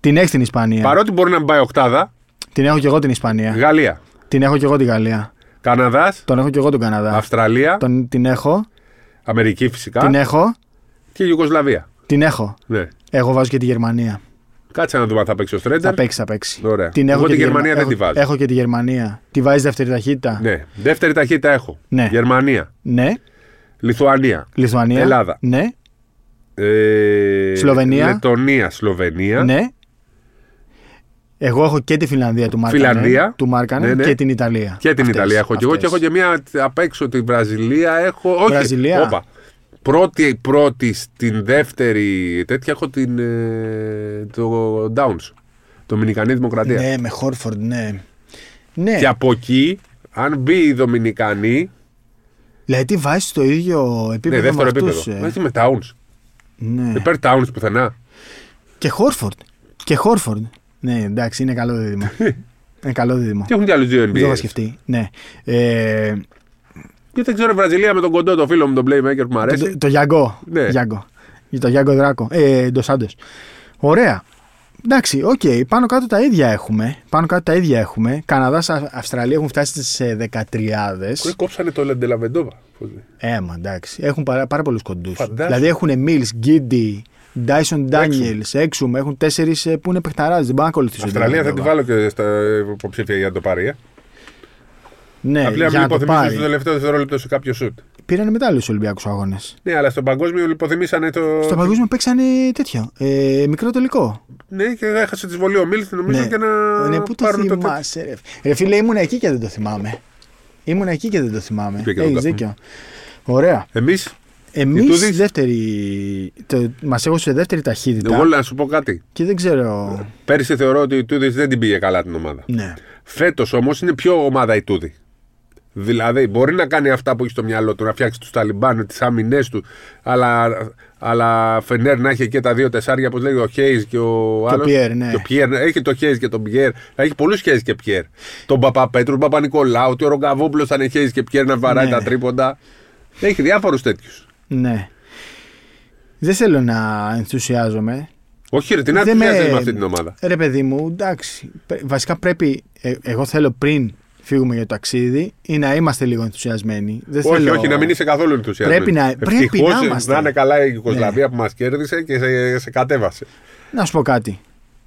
Την έχεις την Ισπανία. Παρότι μπορεί να μην πάει οκτάδα, Την έχω κι εγώ την Ισπανία. Γαλλία. Την έχω κι εγώ την Γαλλία. Καναδάς, Τον έχω κι εγώ τον Καναδά. Αυστραλία, Τον, την έχω. Αμερική φυσικά Την έχω. και Ιουγκοσλαβία. Την έχω. Ναι. Εγώ βάζω και τη Γερμανία. Κάτσε να δούμε αν θα παίξει ο Θα Στρέντερ. παίξει, θα παίξει. Ωραία. Την έχω Εγώ και τη τη Γερμανία Γερμα- δεν τη έχω- βάζω. Έχω και τη Γερμανία. Τη βάζεις δεύτερη ταχύτητα; Ναι. Δεύτερη ταχύτητα έχω. Ναι. Γερμανία. Ναι. Λιθουανία. Λιθουανία. Ελλάδα. Ναι. Ε, Σλοβενία. Λετωνία, Σλοβενία. Ναι. Εγώ έχω και τη Φιλανδία του Μάρκανε. Φιλανδία. Του Μάρκανε Ναι, ναι. και την Ιταλία. Και την Αυτές, Ιταλία έχω. Και εγώ και αυτές. έχω και μία απ' έξω τη Βραζιλία. Έχω. Όχι. Βραζιλία. Όπα. Πρώτη, πρώτη στην δεύτερη τέτοια έχω την. ε, το Downs. Δομινικανή Δημοκρατία. Ναι, με Χόρφορντ, ναι. Ναι. Και από εκεί, αν μπει η Δομινικανή. Δηλαδή τι βάζεις στο ίδιο επίπεδο Ναι, δεύτερο με αυτούς, επίπεδο. ε. Όχι με Towns. Ναι. Δεν παίρνει Towns πουθενά. Και Χόρφορντ. Και Χόρφορντ. Ναι, εντάξει, είναι καλό δίδυμο. [laughs] είναι καλό δίδυμο. Και έχουν και άλλους δύο Δεν το είχα NBA. σκεφτεί. Ναι. Ε, Και δεν ξέρω η Βραζιλία με τον κοντό, το φίλο μου, τον Playmaker που μου αρέσει. το, το Γιάνγκο. Ναι. Γιάνγκο. Για το Γιάνγκο Δράκο. Ε, Ντοσάντος. Ωραία. Εντάξει, οκ. Πάνω κάτω τα ίδια έχουμε. Πάνω κάτω τα ίδια έχουμε. Καναδά, Αυστραλία έχουν φτάσει σε 13. Κολλή κόψανε το Λεντελαβεντόβα. Έμα, εντάξει. Έχουν πάρα, πάρα πολλούς κοντούς. Φαντάσου. Δηλαδή έχουν Μίλ, Γκίντι, Ντάισον Ντάνιελ, Έξουμ. Έχουν τέσσερις που είναι παιχταράδες. Δεν μπορούν να ακολουθήσουν. Αυστραλία θα τον τη Λεντοβά. βάλω και στα υποψήφια για να το πάρει. Ε. Ναι, Απλά για μην να το υποθυμίσουν πάρει. στο τελευταίο δευτερόλεπτο σε κάποιο σουτ. Πήραν μετάλλιο στου Ολυμπιακούς Αγώνες. Ναι, αλλά στον παγκόσμιο υποθυμίσανε το. Στο παγκόσμιο παίξανε τέτοιο. Ε, μικρό τελικό. Ναι, και έχασε τη βολή ο Μίλτς, νομίζω, Ναι. για να. Ναι, πού το πάρουν το θυμάσαι, ρε. Ρε φίλε, ήμουν εκεί και δεν το θυμάμαι. Ήμουν εκεί και δεν το θυμάμαι. Πήγε το Έχεις καφέ. δίκιο. Ωραία. Εμείς, Εμείς Οι Τούδης; δεύτερη. Το, μας έχω σε δεύτερη ταχύτητα. εγώ να σου πω κάτι. Και δεν ξέρω. Πέρυσι θεωρώ ότι η Τούδης δεν την πήγε καλά την ομάδα. Ναι. Φέτος όμως είναι πιο ομάδα η Τούδη. Δηλαδή μπορεί να κάνει αυτά που έχει στο μυαλό του, να φτιάξει τους Ταλιμπάν, τις άμυνές του, αλλά, αλλά Φενέρ να έχει και τα δύο τεσσάρια, όπως λέει ο Χέις και ο άλλος. Πιέρ, ναι. Και ο Πιέρ, έχει το Χέις και τον Πιέρ. Έχει πολλούς Χέις και Πιέρ. Τον Παπαπέτρου, τον Παπα-Νικολάου, τον Ρογκαβόπουλο θα είναι Χέις και Πιέρ να βαράει Ναι. τα τρίποντα. Έχει διάφορους τέτοιους. Ναι. Δεν θέλω να ενθουσιάζομαι. Όχι, ρε, τι να Δεν με... με- με αυτή την ομάδα; Ρε παιδί μου, εντάξει. Πε- Βασικά πρέπει. ε, εγώ θέλω πριν φύγουμε για το ταξίδι ή να είμαστε λίγο ενθουσιασμένοι. Δεν Όχι, θέλω... όχι, να μην είσαι καθόλου ενθουσιασμένο. Πρέπει να- πρέπει να είμαστε. Ναι. να είναι καλά η Ιουγκοσλαβία που μας κέρδισε και σε, σε κατέβασε. Να σου πω κάτι.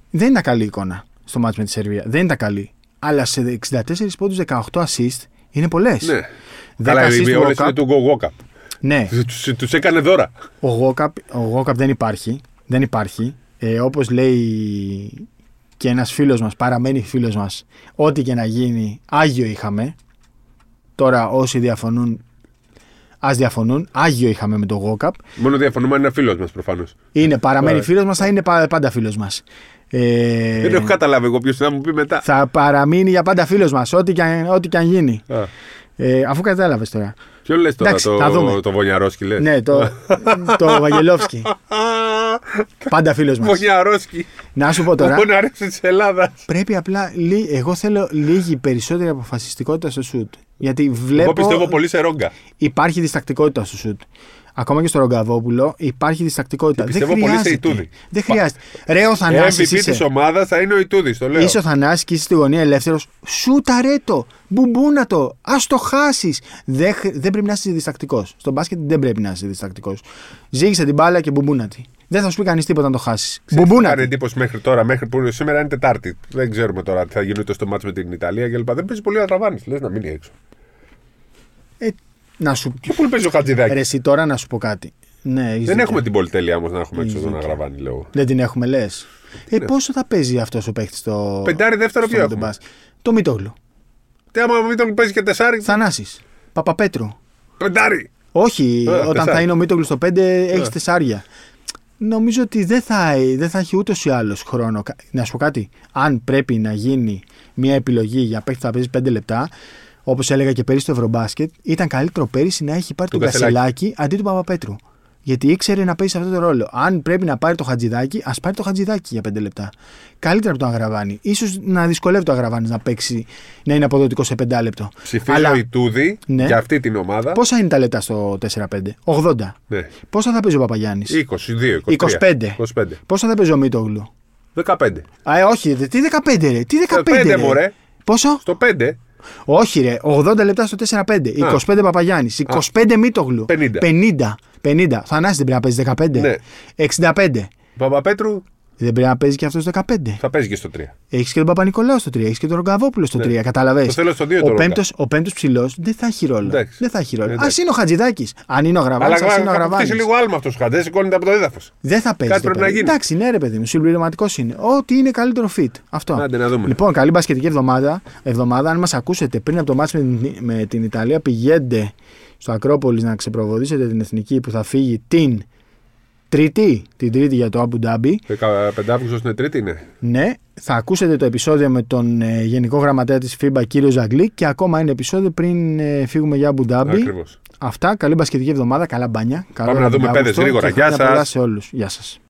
Δεν ήταν καλή εικόνα στο μάτς με τη Σερβία. Δεν ήταν καλή. Αλλά σε 64 πόντους 18 assist είναι πολλές. Ναι. 10 Καλά, assist οι του όλες Walkup. είναι του Γκογόκαπ. Ναι, Τους τους έκανε δώρα. ο Walkup, ο Walkup δεν υπάρχει. Δεν υπάρχει. Ε, όπως λέει και ένας φίλος μας, παραμένει φίλος μας, ό,τι και να γίνει, Άγιο είχαμε. Τώρα όσοι διαφωνούν, ας διαφωνούν. Άγιο είχαμε με τον Walkup. Μόνο διαφωνούμε αν είναι φίλος μας προφανώς. Είναι παραμένει Ωραία. φίλος μας, θα είναι πα- πάντα φίλος μας. Ε, Δεν έχω καταλάβει εγώ ποιος θα μου πει μετά. θα παραμείνει για πάντα φίλος μας, ό,τι και αν, ό,τι και αν γίνει. Α, Ε, αφού κατάλαβες τώρα. Ποιο λες τώρα, Εντάξει, θα δούμε. το, το Βονιαρόσκι λες; Ναι, το, το Βαγγελόφσκι. [laughs] Πάντα φίλος μας. Βονιαρόσκι. Να σου πω τώρα. Μόνο αρέσει της Ελλάδας. Πρέπει απλά. λί- Εγώ θέλω λίγη περισσότερη αποφασιστικότητα στο σουτ. Γιατί βλέπω. Εγώ πιστεύω πολύ σε ρόγκα. Υπάρχει διστακτικότητα στο σουτ. Ακόμα και στο Ρογκαβόπουλο υπάρχει διστακτικότητα. Και Δεν πιστεύω πολύ σε χρειάζεται. Ιτούδη. Δεν χρειάζεται. Ρε, ο Θανάσης MVP είσαι. τη ομάδας θα είναι ο Ιτούδης, το λέω. Είσαι ο Θανάσης και είσαι στη γωνία ελεύθερος. Σούτα ρε το. Μπουμπούνα το. Α το χάσεις. Δεν, χρ- δεν πρέπει να είσαι διστακτικός. Στο μπάσκετ δεν πρέπει να είσαι διστακτικός. Ζήγησε την μπάλα και μπουμπούνα τη. Δεν θα σου πει κανείς τίποτα αν το χάσεις. Μπουμπούνα Κάνει τη. εντύπωση μέχρι τώρα, μέχρι που σήμερα είναι Τετάρτη. Δεν ξέρουμε τώρα τι θα γίνει ούτε στο μάτς με την Ιταλία κλπ. Δεν παίζει πολύ να τραβάνει. Λες να μείνει έξω. Ε, να σου Και πού παίζει ο Χατζηδάκης; Ρε, εσύ τώρα να σου πω κάτι. Ναι, έχεις Δεν δίκιο. έχουμε την πολυτέλεια όμως να έχουμε έξω Έχεις τον δίκιο. Αγραβάνη, λέω. Δεν την έχουμε, λες. Ε, πόσο θα παίζει αυτός ο παίχτης στο. Πεντάρι δεύτερο στο ποιο Μοντεμπάς; έχουμε. Το Μητόγλου. Τι άμα μην τον παίζει και τεσάρι. Θανάσης. Παπαπέτρου. Πεντάρι. Όχι, Ε, όταν τεσσάρι. θα είναι ο Μήτογλου στο 5 έχεις τεσσάρια. Νομίζω ότι δεν θα, δεν θα έχει ούτως ή άλλως χρόνο. Κα- Να σου πω κάτι. Αν πρέπει να γίνει μια επιλογή για παίχτη που θα παίζει 5 λεπτά, όπως έλεγα και πέρυσι στο Ευρωμπάσκετ, ήταν καλύτερο πέρυσι να έχει πάρει Τον τον Κασελάκη. Κασελάκη αντί του Παπαπέτρου. Γιατί ήξερε να παίζει σε αυτό το ρόλο. Αν πρέπει να πάρει το Χατζηδάκι, ας πάρει το Χατζηδάκι για 5 λεπτά. Καλύτερα από τον Αγραβάνη. σω να δυσκολεύει το Αγραβάνη να παίξει, να είναι αποδοτικό σε 5 λεπτό. Ψηφίζω η Τούδη Ναι. για αυτή την ομάδα. Πόσα είναι τα λεπτά στο 4-5, 80. Ναι. Πόσα θα παίζει ο Παπαγιάννης, 22, 23, 25. 25. Πόσα θα παίζει ο Μίτογλου. 15. Α, ε, όχι, ρε, τι 15 ρε, τι 15 5 ρε. μωρέ. Πόσο; Στο 5. Όχι ρε, 80 λεπτά στο 4-5, 25 Παπαγιάννης, 25 Μίτογλου. 50. 50. 50. Θανάση δεν πρέπει να παίζει 15. Ναι. 65. Παπαπέτρου Δεν πρέπει να παίζει και αυτός 15. θα παίζει και στο 3. Έχεις και τον Παπα-Νικολάου στο 3, έχεις και τον Ρογκαβόπουλο στο 3. Κατάλαβες; Ναι. Το θέλω στο δύο το Ο Ρόγκα. πέμπτος, ο πέμπτος ψηλός δεν θα έχει ρόλο. Εντάξει. Δεν θα έχει ρόλο. Α Εντάξει. είναι ο Χατζηδάκης. Αν είναι ο Γραβάνης, Αλλά ας είναι ο θα Γραβάνης. αποκτήσει λίγο άλμα αυτός ο Χαντέ, σηκώνεται από το έδαφος. Δεν θα παίζει. Κάτι το πρέπει να παιδί. γίνει. Εντάξει, ναι, ρε παιδί μου, συμπληρωματικός είναι. Ό,τι είναι καλύτερο fit. Αυτό. Άντε να δούμε. Λοιπόν, καλή μπασκετική εβδομάδα. εβδομάδα. Αν μας ακούσετε πριν από το μάτς με την, με την Ιταλία, πηγαίνετε στο Ακρόπολης να ξεπροβοδίσετε την εθνική που θα φύγει την Τρίτη. Την Τρίτη για το Abu Dhabi. 15 Αύγουστο είναι Τρίτη, είναι. Ναι, θα ακούσετε το επεισόδιο με τον ε, Γενικό Γραμματέα της FIBA, κύριο Ζαγκλή, και ακόμα ένα επεισόδιο πριν ε, φύγουμε για Abu Dhabi. Ακριβώς. Αυτά, καλή μπασκετική εβδομάδα, καλά μπάνια. Καλό Πάμε να δούμε Αύγουστο παιδες γρήγορα. και Γεια χρόνια πολλά σας. σε όλους. Γεια σας.